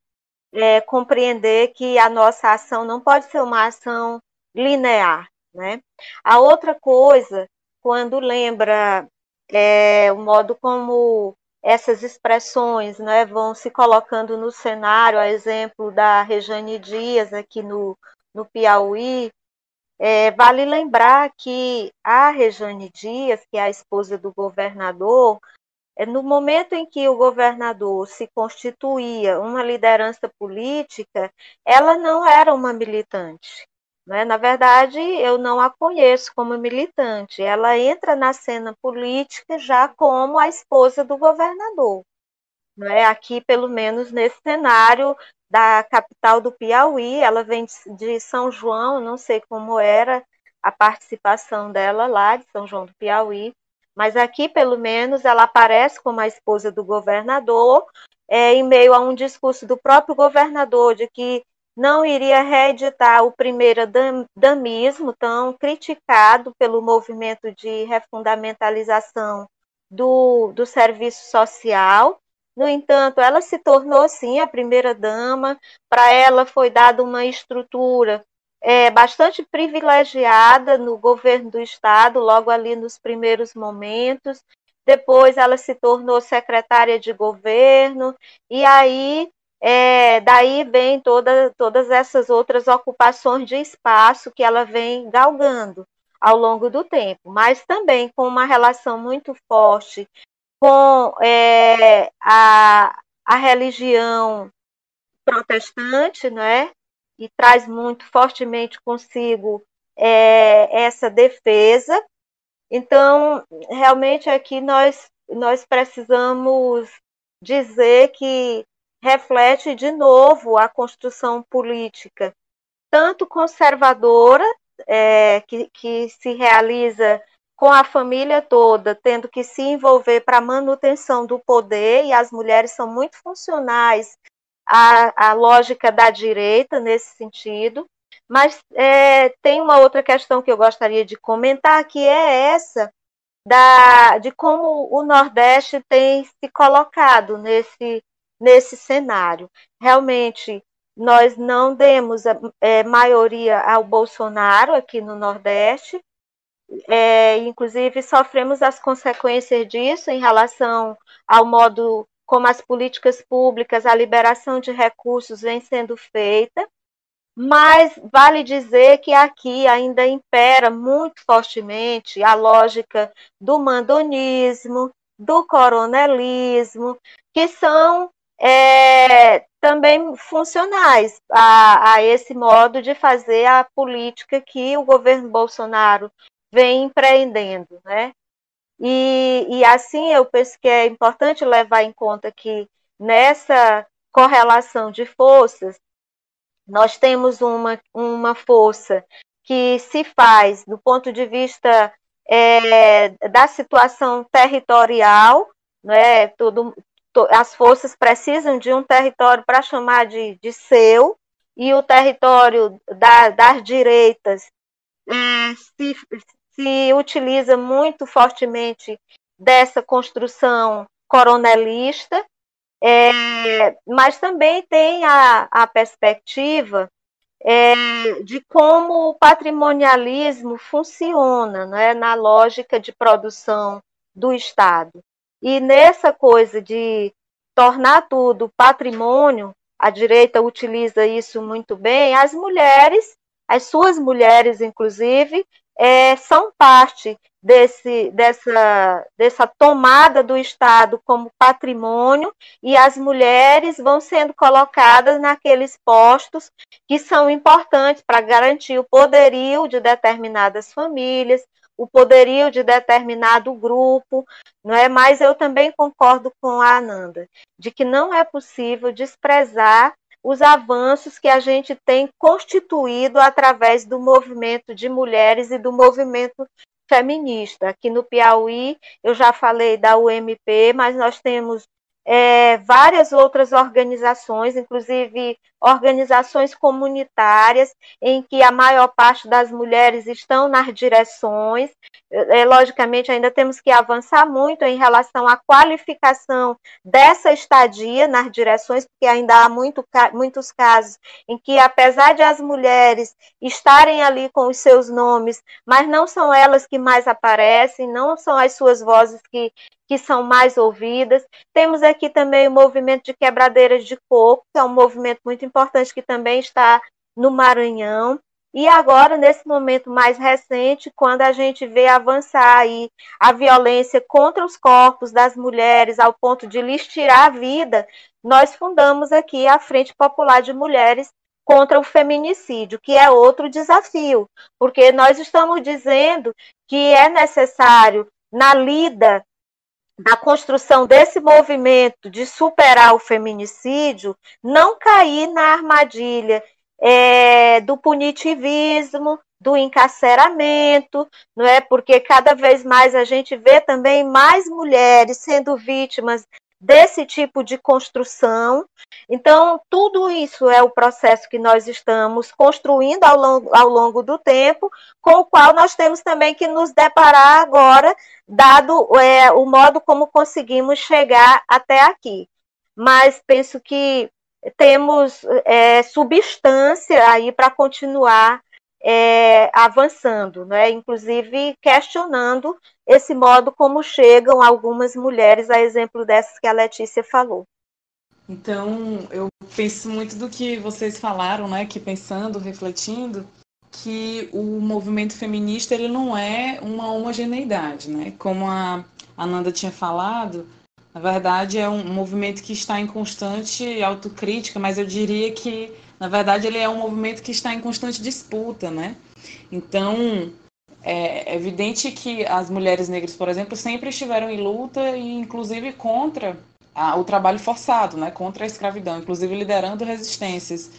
é, compreender que a nossa ação não pode ser uma ação linear. Né? A outra coisa, quando lembra é, o modo como essas expressões né, vão se colocando no cenário, a exemplo da Rejane Dias aqui no, no Piauí, é, vale lembrar que a Rejane Dias, que é a esposa do governador, é, no momento em que o governador se constituía uma liderança política, ela não era uma militante. Né? Na verdade, eu não a conheço como militante. Ela entra na cena política já como a esposa do governador. Né? Aqui, pelo menos nesse cenário da capital do Piauí, ela vem de São João, não sei como era a participação dela lá de São João do Piauí, mas aqui, pelo menos, ela aparece como a esposa do governador, é, em meio a um discurso do próprio governador de que não iria reeditar o primeiro damismo, tão criticado pelo movimento de refundamentalização do, do serviço social. No entanto, ela se tornou, sim, a primeira-dama. Para ela foi dada uma estrutura é, bastante privilegiada no governo do Estado, logo ali nos primeiros momentos. Depois, ela se tornou secretária de governo, e aí é, daí vem toda, todas essas outras ocupações de espaço que ela vem galgando ao longo do tempo, mas também com uma relação muito forte com é, a, a religião protestante, não é? E traz muito fortemente consigo é, essa defesa. Então, realmente aqui nós, nós precisamos dizer que reflete de novo a construção política, tanto conservadora, é, que, que se realiza com a família toda tendo que se envolver para a manutenção do poder, e as mulheres são muito funcionais à, à lógica da direita nesse sentido. Mas é, tem uma outra questão que eu gostaria de comentar, que é essa da, de como o Nordeste tem se colocado nesse, nesse cenário. Realmente, nós não demos é, maioria ao Bolsonaro aqui no Nordeste, é, inclusive, sofremos as consequências disso em relação ao modo como as políticas públicas, a liberação de recursos vem sendo feita, mas vale dizer que aqui ainda impera muito fortemente a lógica do mandonismo, do coronelismo, que são é, também funcionais a, a esse modo de fazer a política que o governo Bolsonaro vem empreendendo, né? E, e assim eu penso que é importante levar em conta que nessa correlação de forças, nós temos uma, uma força que se faz do ponto de vista é, da situação territorial, né? Tudo, to, as forças precisam de um território para chamar de, de seu, e o território da, das direitas é, se, se utiliza muito fortemente dessa construção coronelista, é, mas também tem a, a perspectiva é, de como o patrimonialismo funciona né, na lógica de produção do Estado. E nessa coisa de tornar tudo patrimônio, a direita utiliza isso muito bem, as mulheres, as suas mulheres, inclusive, é, são parte desse, dessa, dessa tomada do Estado como patrimônio e as mulheres vão sendo colocadas naqueles postos que são importantes para garantir o poderio de determinadas famílias, o poderio de determinado grupo, não é? Mas eu também concordo com a Ananda de que não é possível desprezar os avanços que a gente tem constituído através do movimento de mulheres e do movimento feminista. Aqui no Piauí, eu já falei da UMP, mas nós temos é, várias outras organizações, inclusive organizações comunitárias, em que a maior parte das mulheres estão nas direções. É, logicamente, ainda temos que avançar muito em relação à qualificação dessa estadia nas direções, porque ainda há muito, muitos casos em que, apesar de as mulheres estarem ali com os seus nomes, mas não são elas que mais aparecem, não são as suas vozes que, que são mais ouvidas. Temos aqui também o movimento de quebradeiras de coco, que é um movimento muito importante que também está no Maranhão. E agora, nesse momento mais recente, quando a gente vê avançar aí a violência contra os corpos das mulheres ao ponto de lhes tirar a vida, nós fundamos aqui a Frente Popular de Mulheres contra o Feminicídio, que é outro desafio, porque nós estamos dizendo que é necessário, na lida da construção desse movimento de superar o feminicídio, não cair na armadilha é, do punitivismo, do encarceramento, não é? Porque cada vez mais a gente vê também mais mulheres sendo vítimas desse tipo de construção. Então, tudo isso é o processo que nós estamos construindo ao longo, ao longo do tempo, com o qual nós temos também que nos deparar agora, dado é, o modo como conseguimos chegar até aqui. Mas penso que temos é, substância aí para continuar é, avançando, né? inclusive questionando esse modo como chegam algumas mulheres, a exemplo dessas que a Letícia falou. Então, eu penso muito do que vocês falaram, né, que pensando, refletindo, que o movimento feminista ele não é uma homogeneidade, né? Como a Ananda tinha falado, na verdade é um movimento que está em constante autocrítica, mas eu diria que na verdade, ele é um movimento que está em constante disputa, né? Então, é evidente que as mulheres negras, por exemplo, sempre estiveram em luta e, inclusive, contra a, o trabalho forçado, né? Contra a escravidão, inclusive liderando resistências.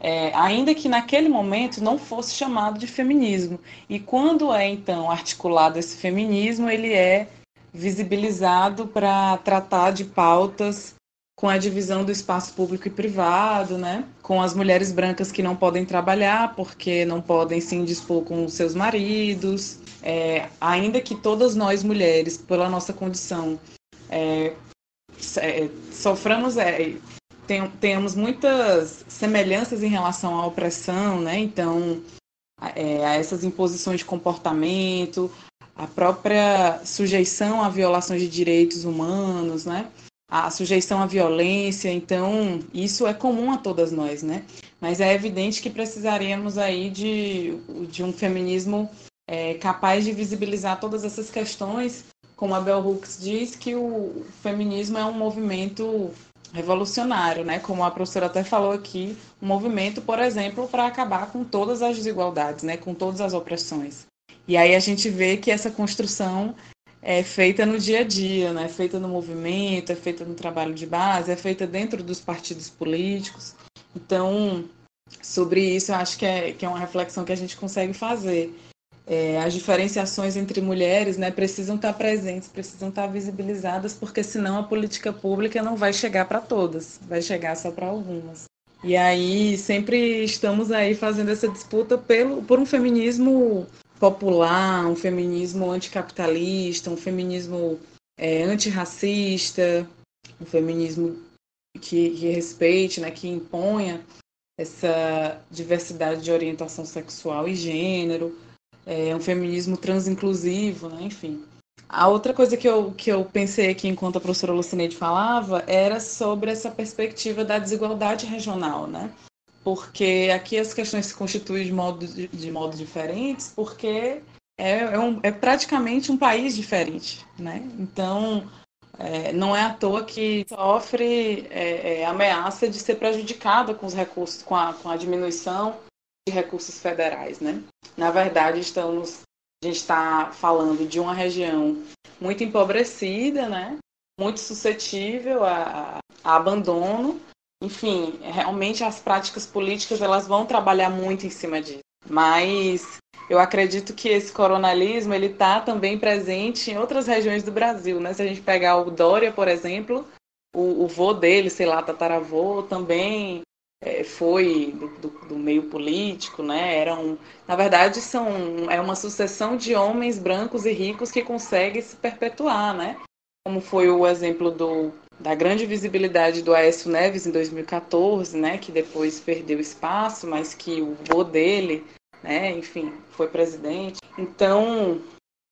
É, ainda que naquele momento não fosse chamado de feminismo. E quando é então articulado esse feminismo, ele é visibilizado para tratar de pautas com a divisão do espaço público e privado, né? com as mulheres brancas que não podem trabalhar porque não podem se indispor com seus maridos, é, ainda que todas nós mulheres, pela nossa condição, é, é, soframos, é, tem, tenhamos muitas semelhanças em relação à opressão, né? Então, é, a essas imposições de comportamento, a própria sujeição a violações de direitos humanos, né? A sujeição à violência, então isso é comum a todas nós, né? Mas é evidente que precisaríamos aí de, de um feminismo é, capaz de visibilizar todas essas questões, como a Bell Hooks diz, que o feminismo é um movimento revolucionário, né? Como a professora até falou aqui, um movimento, por exemplo, para acabar com todas as desigualdades, né? Com todas as opressões. E aí a gente vê que essa construção é feita no dia a dia, né? é feita no movimento, é feita no trabalho de base, é feita dentro dos partidos políticos. Então, sobre isso, eu acho que é, que é uma reflexão que a gente consegue fazer. É, as diferenciações entre mulheres né, precisam estar presentes, precisam estar visibilizadas, porque senão a política pública não vai chegar para todas, vai chegar só para algumas. E aí sempre estamos aí fazendo essa disputa pelo, por um feminismo popular, um feminismo anticapitalista, um feminismo é, antirracista, um feminismo que, que respeite, né, que imponha essa diversidade de orientação sexual e gênero, é, um feminismo transinclusivo, né, enfim. A outra coisa que eu, que eu pensei aqui enquanto a professora Lucineide falava era sobre essa perspectiva da desigualdade regional, né? Porque aqui as questões se constituem de modo, de, de modo diferentes, porque é, é, um, é, praticamente um país diferente, né? Então, é, não é à toa que sofre é, é, ameaça de ser prejudicada com os recursos, com a, com a diminuição de recursos federais, né? Na verdade, estamos, a gente está falando de uma região muito empobrecida, né? Muito suscetível a, a abandono enfim, realmente as práticas políticas elas vão trabalhar muito em cima disso. Mas eu acredito que esse coronalismo ele está também presente em outras regiões do Brasil, né? Se a gente pegar o Dória, por exemplo, o, o vô dele, sei lá, tataravô, também é, foi do, do, do, meio político, né? Eram, na verdade, são é uma sucessão de homens brancos e ricos que conseguem se perpetuar, né? Como foi o exemplo do da grande visibilidade do Aécio Neves em 2014, né, que depois perdeu espaço, mas que o vô dele, né, enfim, foi presidente. Então,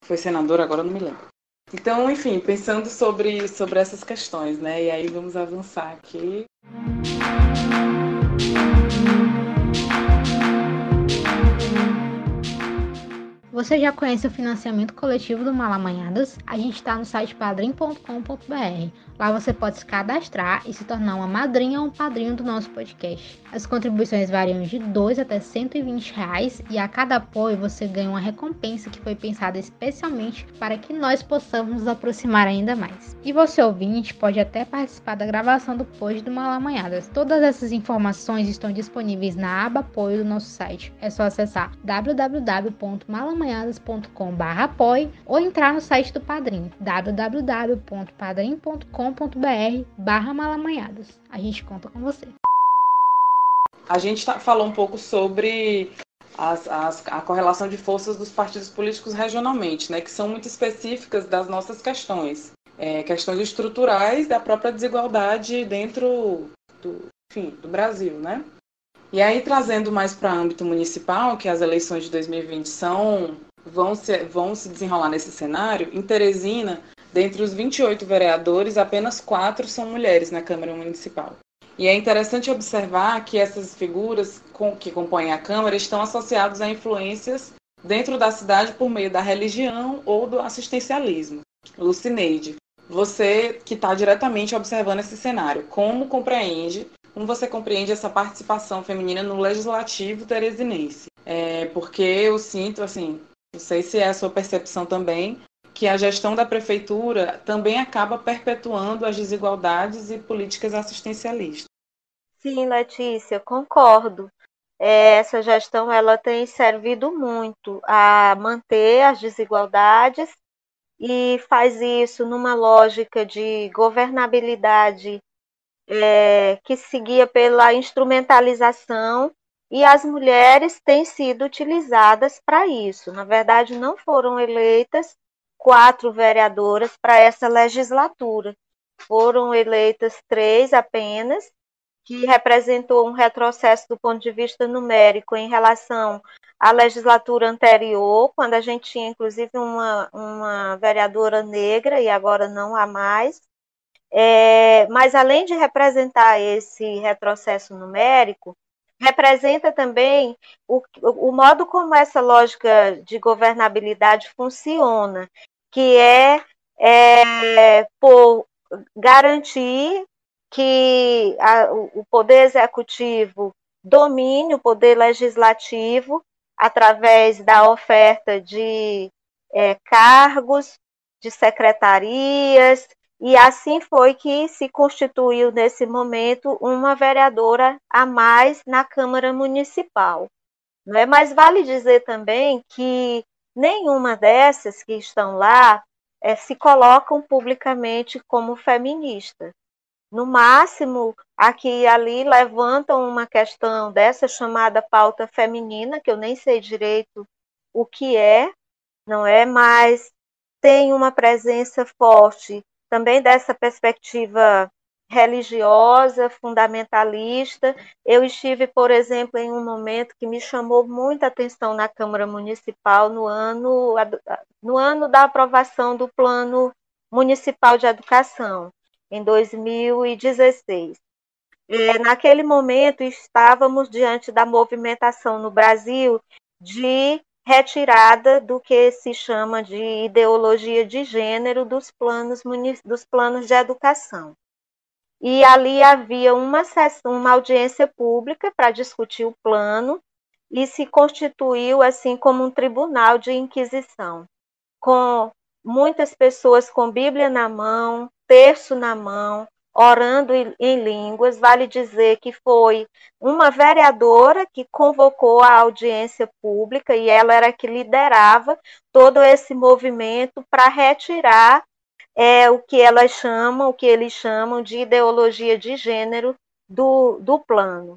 foi senador, agora não me lembro. Então, enfim, pensando sobre, sobre essas questões, né, e aí vamos avançar aqui. Você já conhece o financiamento coletivo do Malamanhadas? A gente está no site padrim.com.br. Lá você pode se cadastrar e se tornar uma madrinha ou um padrinho do nosso podcast. As contribuições variam de 2 até 120 reais e a cada apoio você ganha uma recompensa que foi pensada especialmente para que nós possamos nos aproximar ainda mais. E você ouvinte pode até participar da gravação do post do Malamanhadas. Todas essas informações estão disponíveis na aba apoio do nosso site. É só acessar www.malamanhadas.com/apoio ou entrar no site do Padrim www.padrim.com com.br barra malamanhadas. A gente conta com você. A gente tá, falou um pouco sobre as, as, a correlação de forças dos partidos políticos regionalmente, né, que são muito específicas das nossas questões. É, questões estruturais da própria desigualdade dentro do, enfim, do Brasil, né? E aí, trazendo mais para âmbito municipal, que as eleições de 2020 são, vão, se, vão se desenrolar nesse cenário, em Teresina, Dentre os 28 vereadores, apenas quatro são mulheres na Câmara Municipal. E é interessante observar que essas figuras que compõem a Câmara estão associadas a influências dentro da cidade por meio da religião ou do assistencialismo. Lucineide, você que está diretamente observando esse cenário, como compreende, como você compreende essa participação feminina no legislativo teresinense? É, porque eu sinto, assim, não sei se é a sua percepção também, que a gestão da prefeitura também acaba perpetuando as desigualdades e políticas assistencialistas. Sim, Letícia, concordo. É, essa gestão ela tem servido muito a manter as desigualdades e faz isso numa lógica de governabilidade é, que seguia pela instrumentalização e as mulheres têm sido utilizadas para isso. Na verdade, não foram eleitas quatro vereadoras para essa legislatura. Foram eleitas três apenas, que representou um retrocesso do ponto de vista numérico em relação à legislatura anterior, quando a gente tinha inclusive uma, uma vereadora negra e agora não há mais. É, mas além de representar esse retrocesso numérico, representa também o, o modo como essa lógica de governabilidade funciona, que é, é por garantir que a, o poder executivo domine o poder legislativo através da oferta de é, cargos, de secretarias, e assim foi que se constituiu nesse momento uma vereadora a mais na Câmara Municipal. Não é? Mas vale dizer também que nenhuma dessas que estão lá é, se colocam publicamente como feminista. No máximo, aqui e ali levantam uma questão dessa chamada pauta feminina, que eu nem sei direito o que é, não é? Mas tem uma presença forte também dessa perspectiva religiosa, fundamentalista. Eu estive, por exemplo, em um momento que me chamou muita atenção na Câmara Municipal no ano, no ano da aprovação do Plano Municipal de Educação, em 2016. É, naquele momento, estávamos diante da movimentação no Brasil de retirada do que se chama de ideologia de gênero dos planos, dos planos de educação. E ali havia uma sessão, uma audiência pública para discutir o plano e se constituiu assim como um tribunal de inquisição, com muitas pessoas com Bíblia na mão, terço na mão, orando em línguas. Vale dizer que foi uma vereadora que convocou a audiência pública e ela era que liderava todo esse movimento para retirar é o que elas chamam, o que eles chamam de ideologia de gênero do, do plano.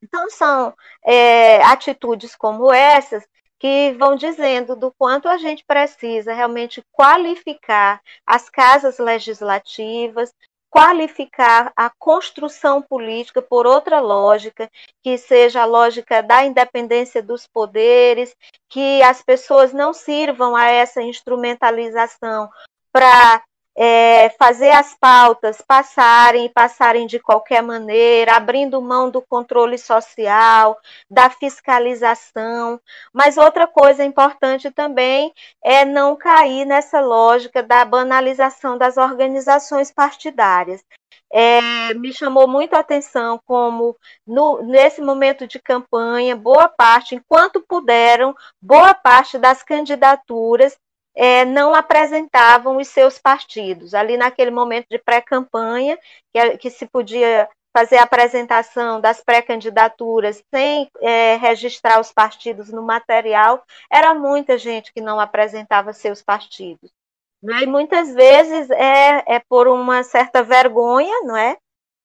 Então, são é, atitudes como essas que vão dizendo do quanto a gente precisa realmente qualificar as casas legislativas, qualificar a construção política por outra lógica, que seja a lógica da independência dos poderes, que as pessoas não sirvam a essa instrumentalização para é, fazer as pautas passarem e passarem de qualquer maneira, abrindo mão do controle social, da fiscalização. Mas outra coisa importante também é não cair nessa lógica da banalização das organizações partidárias. É, me chamou muito a atenção como no, nesse momento de campanha, boa parte, enquanto puderam, boa parte das candidaturas é, não apresentavam os seus partidos. Ali naquele momento de pré-campanha, que, que, se podia fazer a apresentação das pré-candidaturas sem é, registrar os partidos no material, era muita gente que não apresentava seus partidos. Né? E muitas vezes é, é por uma certa vergonha, não é?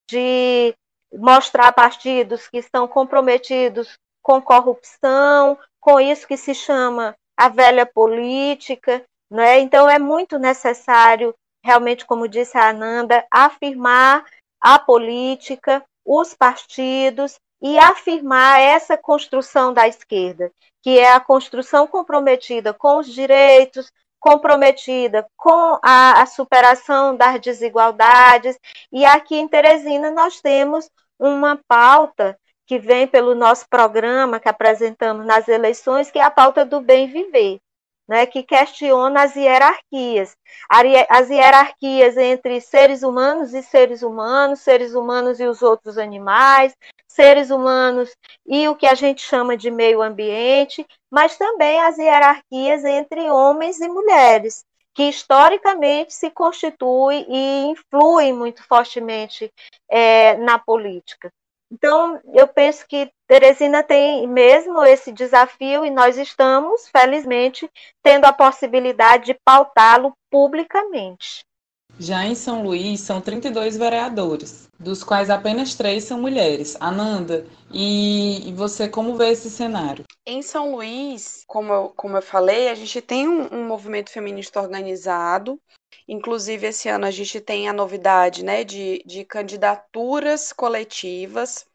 De mostrar partidos que estão comprometidos com corrupção, com isso que se chama a velha política, né? Então é muito necessário, realmente, como disse a Ananda, afirmar a política, os partidos e afirmar essa construção da esquerda, que é a construção comprometida com os direitos, comprometida com a, a superação das desigualdades. E aqui em Teresina nós temos uma pauta que vem pelo nosso programa que apresentamos nas eleições, que é a pauta do bem viver, né, que questiona as hierarquias, as hierarquias entre seres humanos e seres humanos, seres humanos e os outros animais, seres humanos e o que a gente chama de meio ambiente, mas também as hierarquias entre homens e mulheres, que historicamente se constituem e influem muito fortemente é, na política. Então, eu penso que Teresina tem mesmo esse desafio e nós estamos, felizmente, tendo a possibilidade de pautá-lo publicamente. Já em São Luís, são 32 vereadores, dos quais apenas três são mulheres. Ananda, e, e você como vê esse cenário? Em São Luís, como eu, como eu falei, a gente tem um, um movimento feminista organizado, Inclusive, esse ano a gente tem a novidade né, de, de candidaturas coletivas,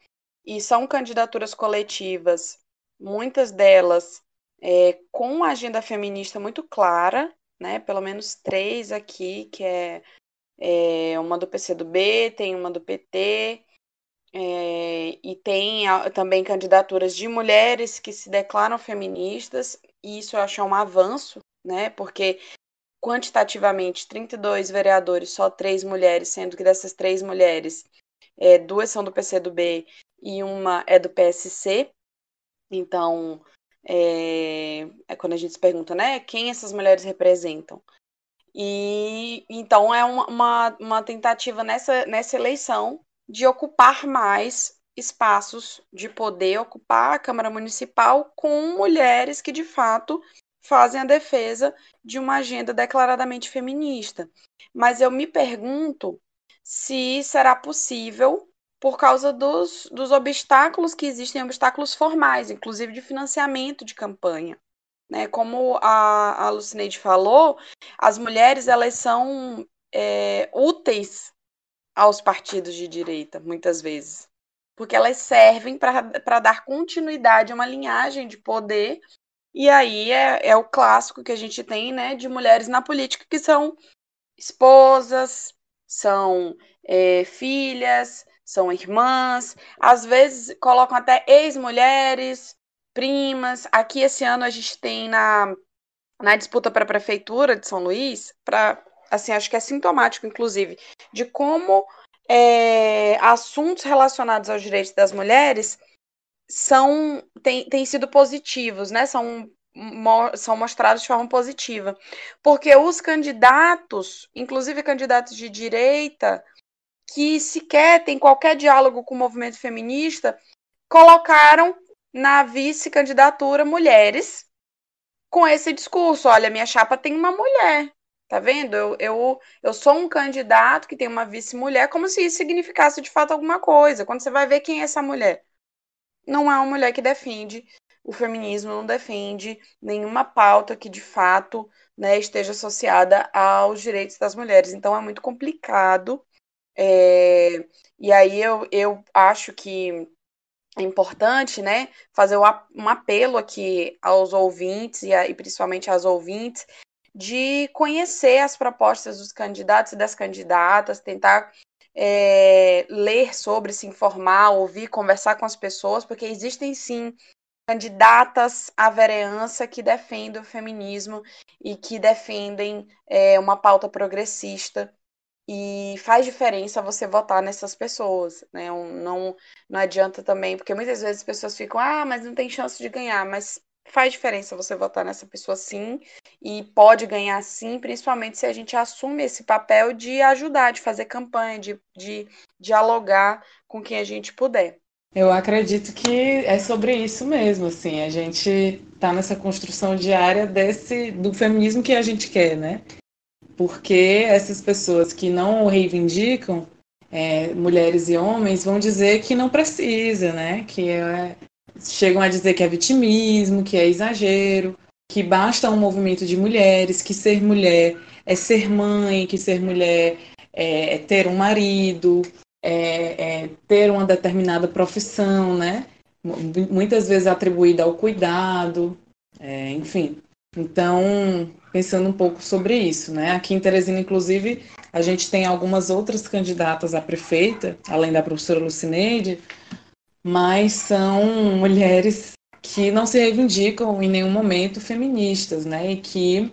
e são candidaturas coletivas, muitas delas é, com agenda feminista muito clara, né, pelo menos três aqui, que é, é uma do PCdoB, tem uma do PT, é, e tem também candidaturas de mulheres que se declaram feministas, e isso eu acho um avanço, né? Porque quantitativamente 32 vereadores, só três mulheres, sendo que dessas três mulheres, é, duas são do PCdoB e uma é do PSC. Então, é, é, quando a gente se pergunta, né, quem essas mulheres representam. E então é uma, uma, uma tentativa nessa, nessa eleição de ocupar mais espaços de poder, ocupar a Câmara Municipal com mulheres que de fato fazem a defesa de uma agenda declaradamente feminista. Mas eu me pergunto se será possível por causa dos, dos obstáculos que existem, obstáculos formais, inclusive de financiamento de campanha. Né? Como a, a Lucineide falou, as mulheres elas são é, úteis aos partidos de direita, muitas vezes, porque elas servem para dar continuidade a uma linhagem de poder e aí é, é o clássico que a gente tem, né, de mulheres na política que são esposas, são é, filhas, são irmãs, às vezes colocam até ex-mulheres, primas. Aqui esse ano a gente tem na, na disputa para a prefeitura de São Luís, para assim, acho que é sintomático, inclusive, de como é, assuntos relacionados aos direitos das mulheres são têm, têm sido positivos, né? São, são mostrados de forma positiva. Porque os candidatos, inclusive candidatos de direita, que sequer têm qualquer diálogo com o movimento feminista, colocaram na vice-candidatura mulheres com esse discurso: olha, minha chapa tem uma mulher. Tá vendo? Eu, eu, eu sou um candidato que tem uma vice-mulher, como se isso significasse de fato alguma coisa. Quando você vai ver quem é essa mulher não é uma mulher que defende o feminismo, não defende nenhuma pauta que de fato né, esteja associada aos direitos das mulheres. Então é muito complicado. É... E aí eu, eu acho que é importante né, fazer um apelo aqui aos ouvintes e, a, e principalmente às ouvintes de conhecer as propostas dos candidatos e das candidatas, tentar é, ler sobre, se informar, ouvir, conversar com as pessoas, porque existem sim candidatas à vereança que defendem o feminismo e que defendem é, uma pauta progressista. E faz diferença você votar nessas pessoas, né? Não, não adianta também, porque muitas vezes as pessoas ficam, ah, mas não tem chance de ganhar, mas faz diferença você votar nessa pessoa sim, e pode ganhar sim, principalmente se a gente assume esse papel de ajudar, de fazer campanha, de, de dialogar com quem a gente puder. Eu acredito que é sobre isso mesmo, assim, a gente está nessa construção diária desse do feminismo que a gente quer, né? Porque essas pessoas que não reivindicam, é, mulheres e homens, vão dizer que não precisa, né? Que é, chegam a dizer que é vitimismo, que é exagero, que basta um movimento de mulheres, que ser mulher é ser mãe, que ser mulher é, é ter um marido, é, é, ter uma determinada profissão, né? Muitas vezes atribuída ao cuidado, é, enfim. Então, pensando um pouco sobre isso, né? Aqui em Teresina, inclusive, a gente tem algumas outras candidatas a prefeita, além da professora Lucineide, mas são mulheres que não se reivindicam em nenhum momento feministas, né? E que,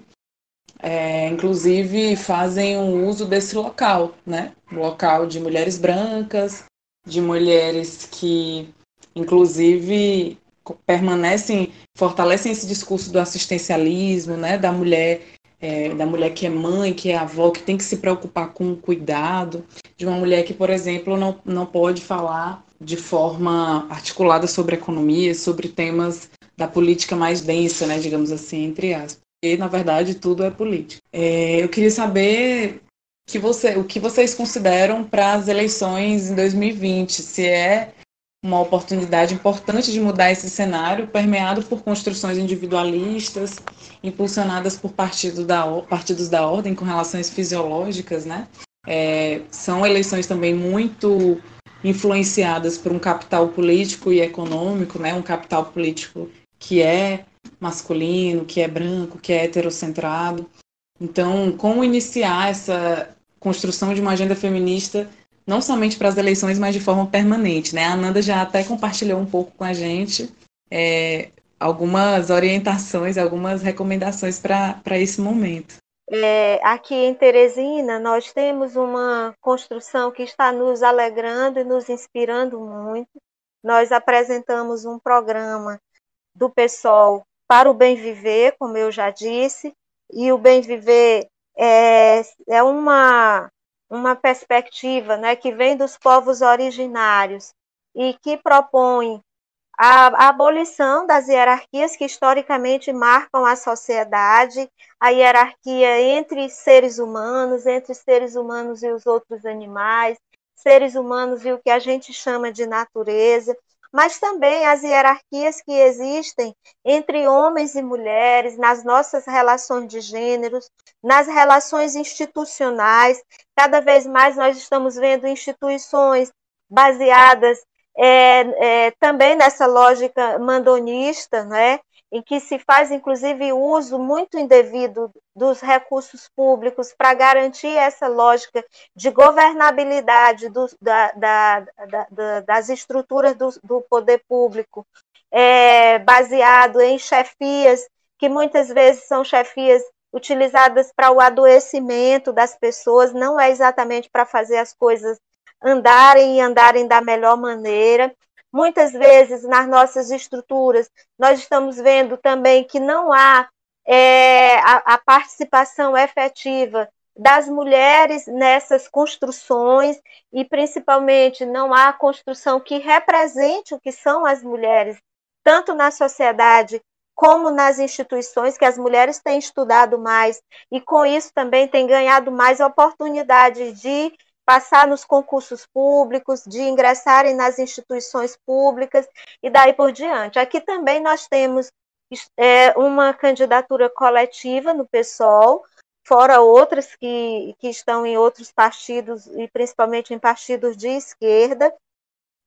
é, inclusive, fazem um uso desse local, né? local de mulheres brancas, de mulheres que, inclusive, permanecem, fortalecem esse discurso do assistencialismo, né? Da mulher é, da mulher que é mãe, que é avó, que tem que se preocupar com o cuidado, de uma mulher que, por exemplo, não, não pode falar de forma articulada sobre economia, sobre temas da política mais densa, né, digamos assim, entre aspas. E, na verdade, tudo é política. É, eu queria saber que você, o que vocês consideram para as eleições em 2020, se é uma oportunidade importante de mudar esse cenário, permeado por construções individualistas, impulsionadas por partido da, partidos da ordem com relações fisiológicas, né? É, são eleições também muito influenciadas por um capital político e econômico, né? Um capital político que é masculino, que é branco, que é heterocentrado. Então, como iniciar essa construção de uma agenda feminista não somente para as eleições, mas de forma permanente, né? A Ananda já até compartilhou um pouco com a gente é, algumas orientações, algumas recomendações para esse momento. É, aqui em Teresina, nós temos uma construção que está nos alegrando e nos inspirando muito. Nós apresentamos um programa do PSOL para o bem viver, como eu já disse, e o bem viver é, é uma, uma perspectiva né, que vem dos povos originários e que propõe a, abolição das hierarquias que historicamente marcam a sociedade, a hierarquia entre seres humanos, entre seres humanos e os outros animais, seres humanos e o que a gente chama de natureza, mas também as hierarquias que existem entre homens e mulheres, nas nossas relações de gêneros, nas relações institucionais. Cada vez mais nós estamos vendo instituições baseadas é, é, também nessa lógica mandonista, né, em que se faz inclusive uso muito indevido dos recursos públicos para garantir essa lógica de governabilidade do, da, da, da, das estruturas do, do poder público, é, baseado em chefias que muitas vezes são chefias utilizadas para o adoecimento das pessoas, não é exatamente para fazer as coisas andarem e andarem da melhor maneira. Muitas vezes, nas nossas estruturas, nós estamos vendo também que não há é, a, a participação efetiva das mulheres nessas construções e principalmente não há construção que represente o que são as mulheres, tanto na sociedade como nas instituições, que as mulheres têm estudado mais e com isso também têm ganhado mais oportunidade de passar nos concursos públicos, de ingressarem nas instituições públicas e daí por diante. Aqui também nós temos é, uma candidatura coletiva no PSOL, fora outras que, que estão em outros partidos, e principalmente em partidos de esquerda.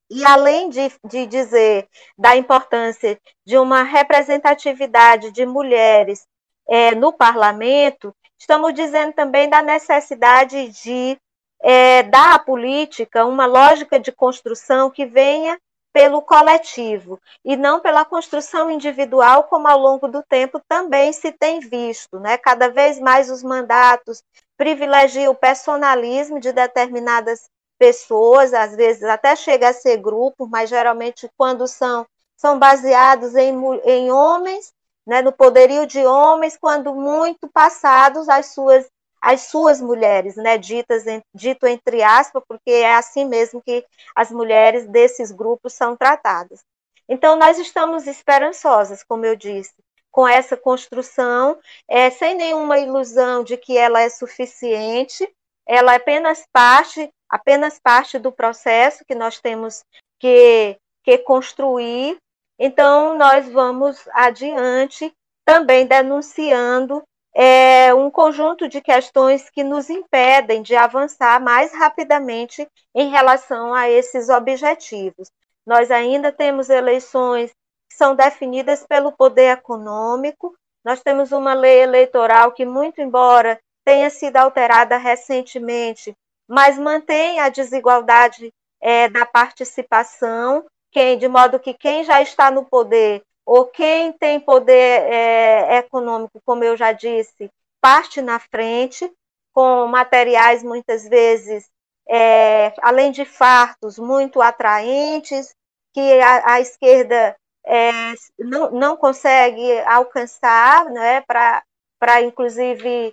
E além de, de dizer da importância de uma representatividade de mulheres é, no parlamento, estamos dizendo também da necessidade de é, dar à política uma lógica de construção que venha pelo coletivo e não pela construção individual, como ao longo do tempo também se tem visto. Né? Cada vez mais os mandatos privilegiam o personalismo de determinadas pessoas, às vezes até chega a ser grupo, mas geralmente quando são, são baseados em, em homens, né, no poderio de homens, quando muito passados às suas as suas mulheres, né, ditas dito entre aspas, porque é assim mesmo que as mulheres desses grupos são tratadas. Então nós estamos esperançosas, como eu disse, com essa construção, é, sem nenhuma ilusão de que ela é suficiente, ela é apenas parte, apenas parte do processo que nós temos que, que construir. Então, nós vamos adiante também denunciando é, um conjunto de questões que nos impedem de avançar mais rapidamente em relação a esses objetivos. Nós ainda temos eleições que são definidas pelo poder econômico, nós temos uma lei eleitoral que, muito embora tenha sido alterada recentemente, mas mantém a desigualdade é, da participação, quem, de modo que quem já está no poder ou quem tem poder é, econômico, como eu já disse, parte na frente, com materiais muitas vezes, é, além de fartos, muito atraentes, que a, a esquerda é, não, não consegue alcançar, né, para inclusive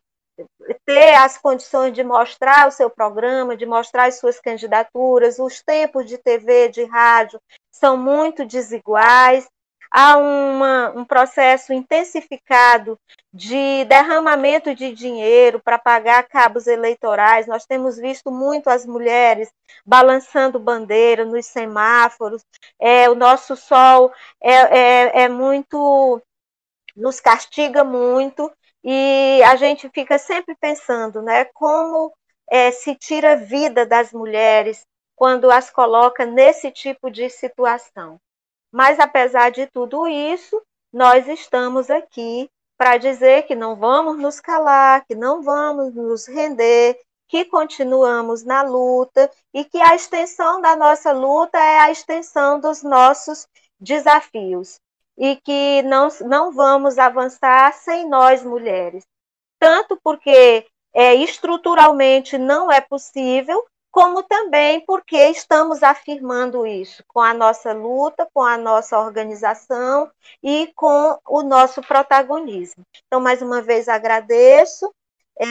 ter as condições de mostrar o seu programa, de mostrar as suas candidaturas, os tempos de TV, de rádio são muito desiguais, há uma, um processo intensificado de derramamento de dinheiro para pagar cabos eleitorais. Nós temos visto muito as mulheres balançando bandeira nos semáforos. É, o nosso sol é, é, é muito nos castiga muito e a gente fica sempre pensando, né, como é, se tira a vida das mulheres quando as coloca nesse tipo de situação. Mas, apesar de tudo isso, nós estamos aqui para dizer que não vamos nos calar, que não vamos nos render, que continuamos na luta e que a extensão da nossa luta é a extensão dos nossos desafios e que não, não vamos avançar sem nós mulheres. Tanto porque é, estruturalmente não é possível, como também porque estamos afirmando isso com a nossa luta, com a nossa organização e com o nosso protagonismo. Então, mais uma vez, agradeço é,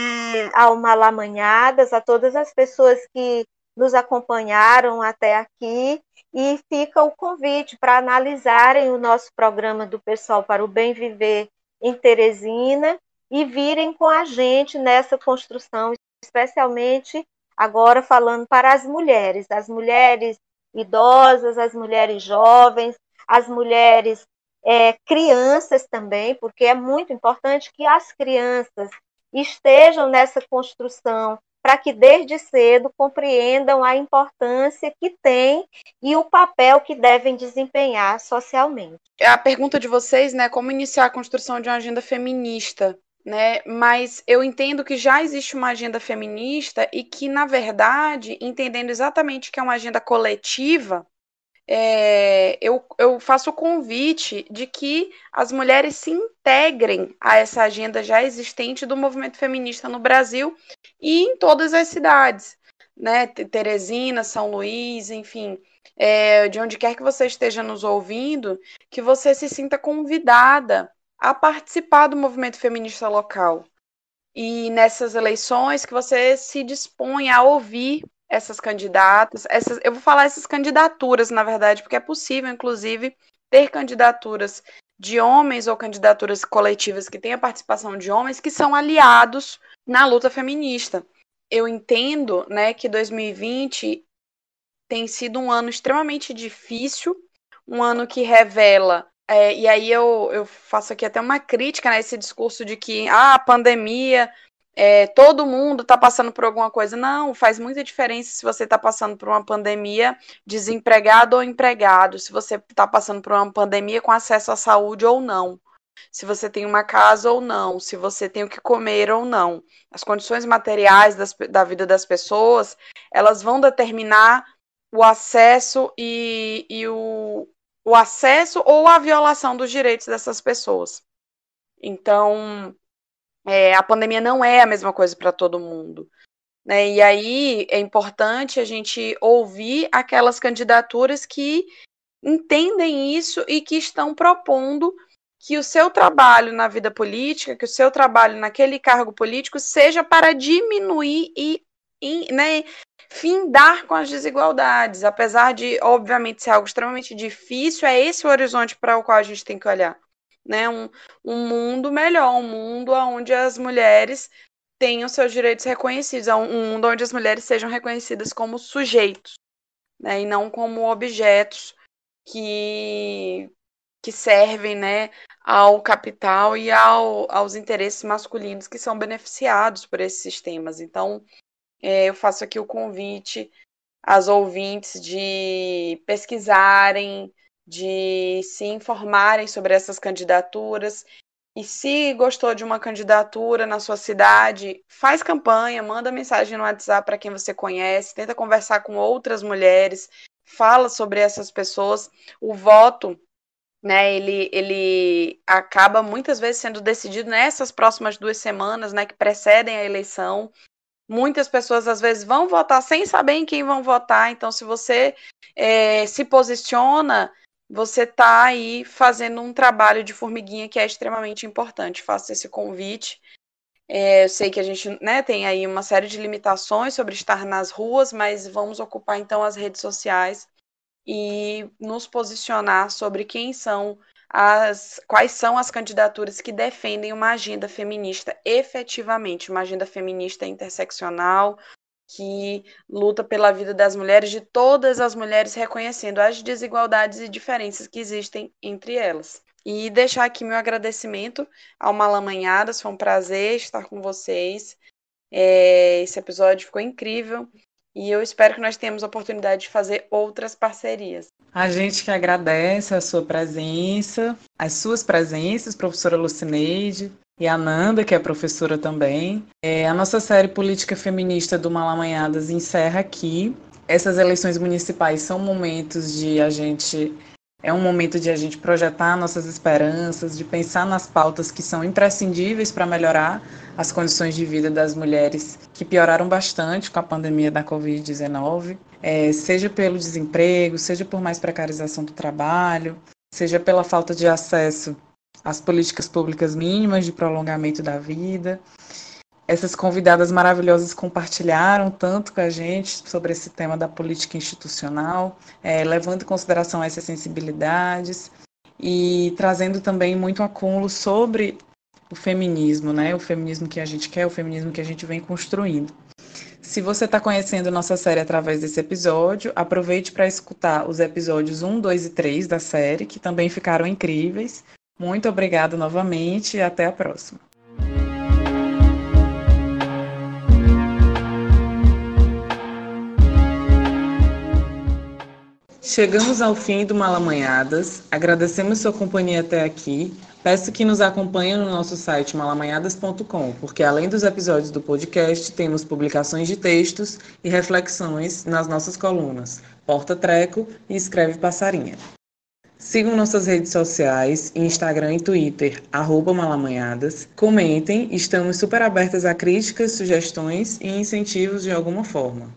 ao Malamanhadas, a todas as pessoas que nos acompanharam até aqui e fica o convite para analisarem o nosso programa do Pessoal para o Bem Viver em Teresina e virem com a gente nessa construção, especialmente agora falando para as mulheres, as mulheres idosas, as mulheres jovens, as mulheres é, crianças também, porque é muito importante que as crianças estejam nessa construção para que desde cedo compreendam a importância que tem e o papel que devem desempenhar socialmente. A pergunta de vocês, né, como iniciar a construção de uma agenda feminista? Né? Mas eu entendo que já existe uma agenda feminista e que, na verdade, entendendo exatamente que é uma agenda coletiva, é, eu, eu faço o convite de que as mulheres se integrem a essa agenda já existente do movimento feminista no Brasil e em todas as cidades, né? Teresina, São Luís, enfim. É, de onde quer que você esteja nos ouvindo, que você se sinta convidada a participar do movimento feminista local. E nessas eleições que você se dispõe a ouvir essas candidatas, essas, eu vou falar essas candidaturas, na verdade, porque é possível, inclusive, ter candidaturas de homens ou candidaturas coletivas que tenham participação de homens que são aliados na luta feminista. Eu entendo, né, que 2020 tem sido um ano extremamente difícil, um ano que revela é, e aí eu, eu faço aqui até uma crítica né, discurso de que ah, a pandemia, é, todo mundo está passando por alguma coisa. Não, faz muita diferença se você está passando por uma pandemia desempregado ou empregado, se você está passando por uma pandemia com acesso à saúde ou não. se você tem uma casa ou não, se você tem o que comer ou não. As condições materiais das, da vida das pessoas, elas vão determinar o acesso e, e o, o acesso ou a violação dos direitos dessas pessoas. Então, é, a pandemia não é a mesma coisa para todo mundo. Né? E aí é importante a gente ouvir aquelas candidaturas que entendem isso e que estão propondo que o seu trabalho na vida política, que o seu trabalho naquele cargo político seja para diminuir e, e né, findar com as desigualdades. Apesar de, obviamente, ser algo extremamente difícil, é esse o horizonte para o qual a gente tem que olhar. Né? Um, um mundo melhor, um mundo onde as mulheres tenham seus direitos reconhecidos, um mundo onde as mulheres sejam reconhecidas como sujeitos, né, e não como objetos que, que servem né, ao capital e ao, aos interesses masculinos que são beneficiados por esses sistemas. Então, é, eu faço aqui o convite às ouvintes de pesquisarem, de se informarem sobre essas candidaturas e se gostou de uma candidatura na sua cidade, faz campanha, manda mensagem no WhatsApp para quem você conhece, tenta conversar com outras mulheres, fala sobre essas pessoas. O voto, né, ele, ele acaba muitas vezes sendo decidido nessas próximas duas semanas, né, que precedem a eleição. Muitas pessoas às vezes vão votar sem saber em quem vão votar. Então, se você é, se posiciona você está aí fazendo um trabalho de formiguinha que é extremamente importante. Faço esse convite. É, eu sei que a gente né, tem aí uma série de limitações sobre estar nas ruas, mas vamos ocupar então as redes sociais e nos posicionar sobre quem são as quais são as candidaturas que defendem uma agenda feminista efetivamente, uma agenda feminista interseccional, que luta pela vida das mulheres, de todas as mulheres, reconhecendo as desigualdades e diferenças que existem entre elas. E deixar aqui meu agradecimento ao Malamanhadas, foi um prazer estar com vocês. É, esse episódio ficou incrível e eu espero que nós tenhamos a oportunidade de fazer outras parcerias. A gente que agradece a sua presença, as suas presenças, professora Lucineide, e a Nanda, que é professora também. É, a nossa série Política Feminista do Malamanhadas encerra aqui. Essas eleições municipais são momentos de a gente. É um momento de a gente projetar nossas esperanças, de pensar nas pautas que são imprescindíveis para melhorar as condições de vida das mulheres que pioraram bastante com a pandemia da Covid-19, é, seja pelo desemprego, seja por mais precarização do trabalho, seja pela falta de acesso as políticas públicas mínimas de prolongamento da vida. Essas convidadas maravilhosas compartilharam tanto com a gente sobre esse tema da política institucional, é, levando em consideração essas sensibilidades e trazendo também muito acúmulo sobre o feminismo, né? O feminismo que a gente quer, o feminismo que a gente vem construindo. Se você está conhecendo nossa série através desse episódio, aproveite para escutar os episódios 1, 2 e 3 da série, que também ficaram incríveis. Muito obrigada novamente e até a próxima. Chegamos ao fim do Malamanhadas. Agradecemos sua companhia até aqui. Peço que nos acompanhe no nosso site malamanhadas.com, porque além dos episódios do podcast, temos publicações de textos e reflexões nas nossas colunas Porta Treco e Escreve Passarinha. Sigam nossas redes sociais, Instagram e Twitter, malamanhadas. Comentem, estamos super abertas a críticas, sugestões e incentivos de alguma forma.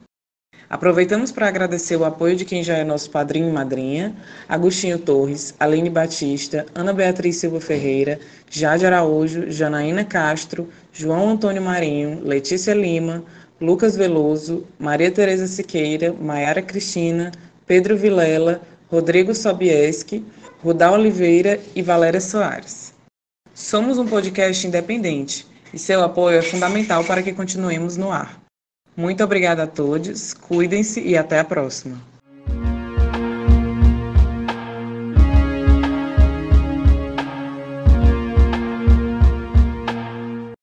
Aproveitamos para agradecer o apoio de quem já é nosso padrinho e madrinha, Agostinho Torres, Aline Batista, Ana Beatriz Silva Ferreira, Jade Araújo, Janaína Castro, João Antônio Marinho, Letícia Lima, Lucas Veloso, Maria Tereza Siqueira, Maiara Cristina, Pedro Vilela, Rodrigo Sobieski, Rudá Oliveira e Valéria Soares. Somos um podcast independente e seu apoio é fundamental para que continuemos no ar. Muito obrigada a todos, cuidem-se e até a próxima.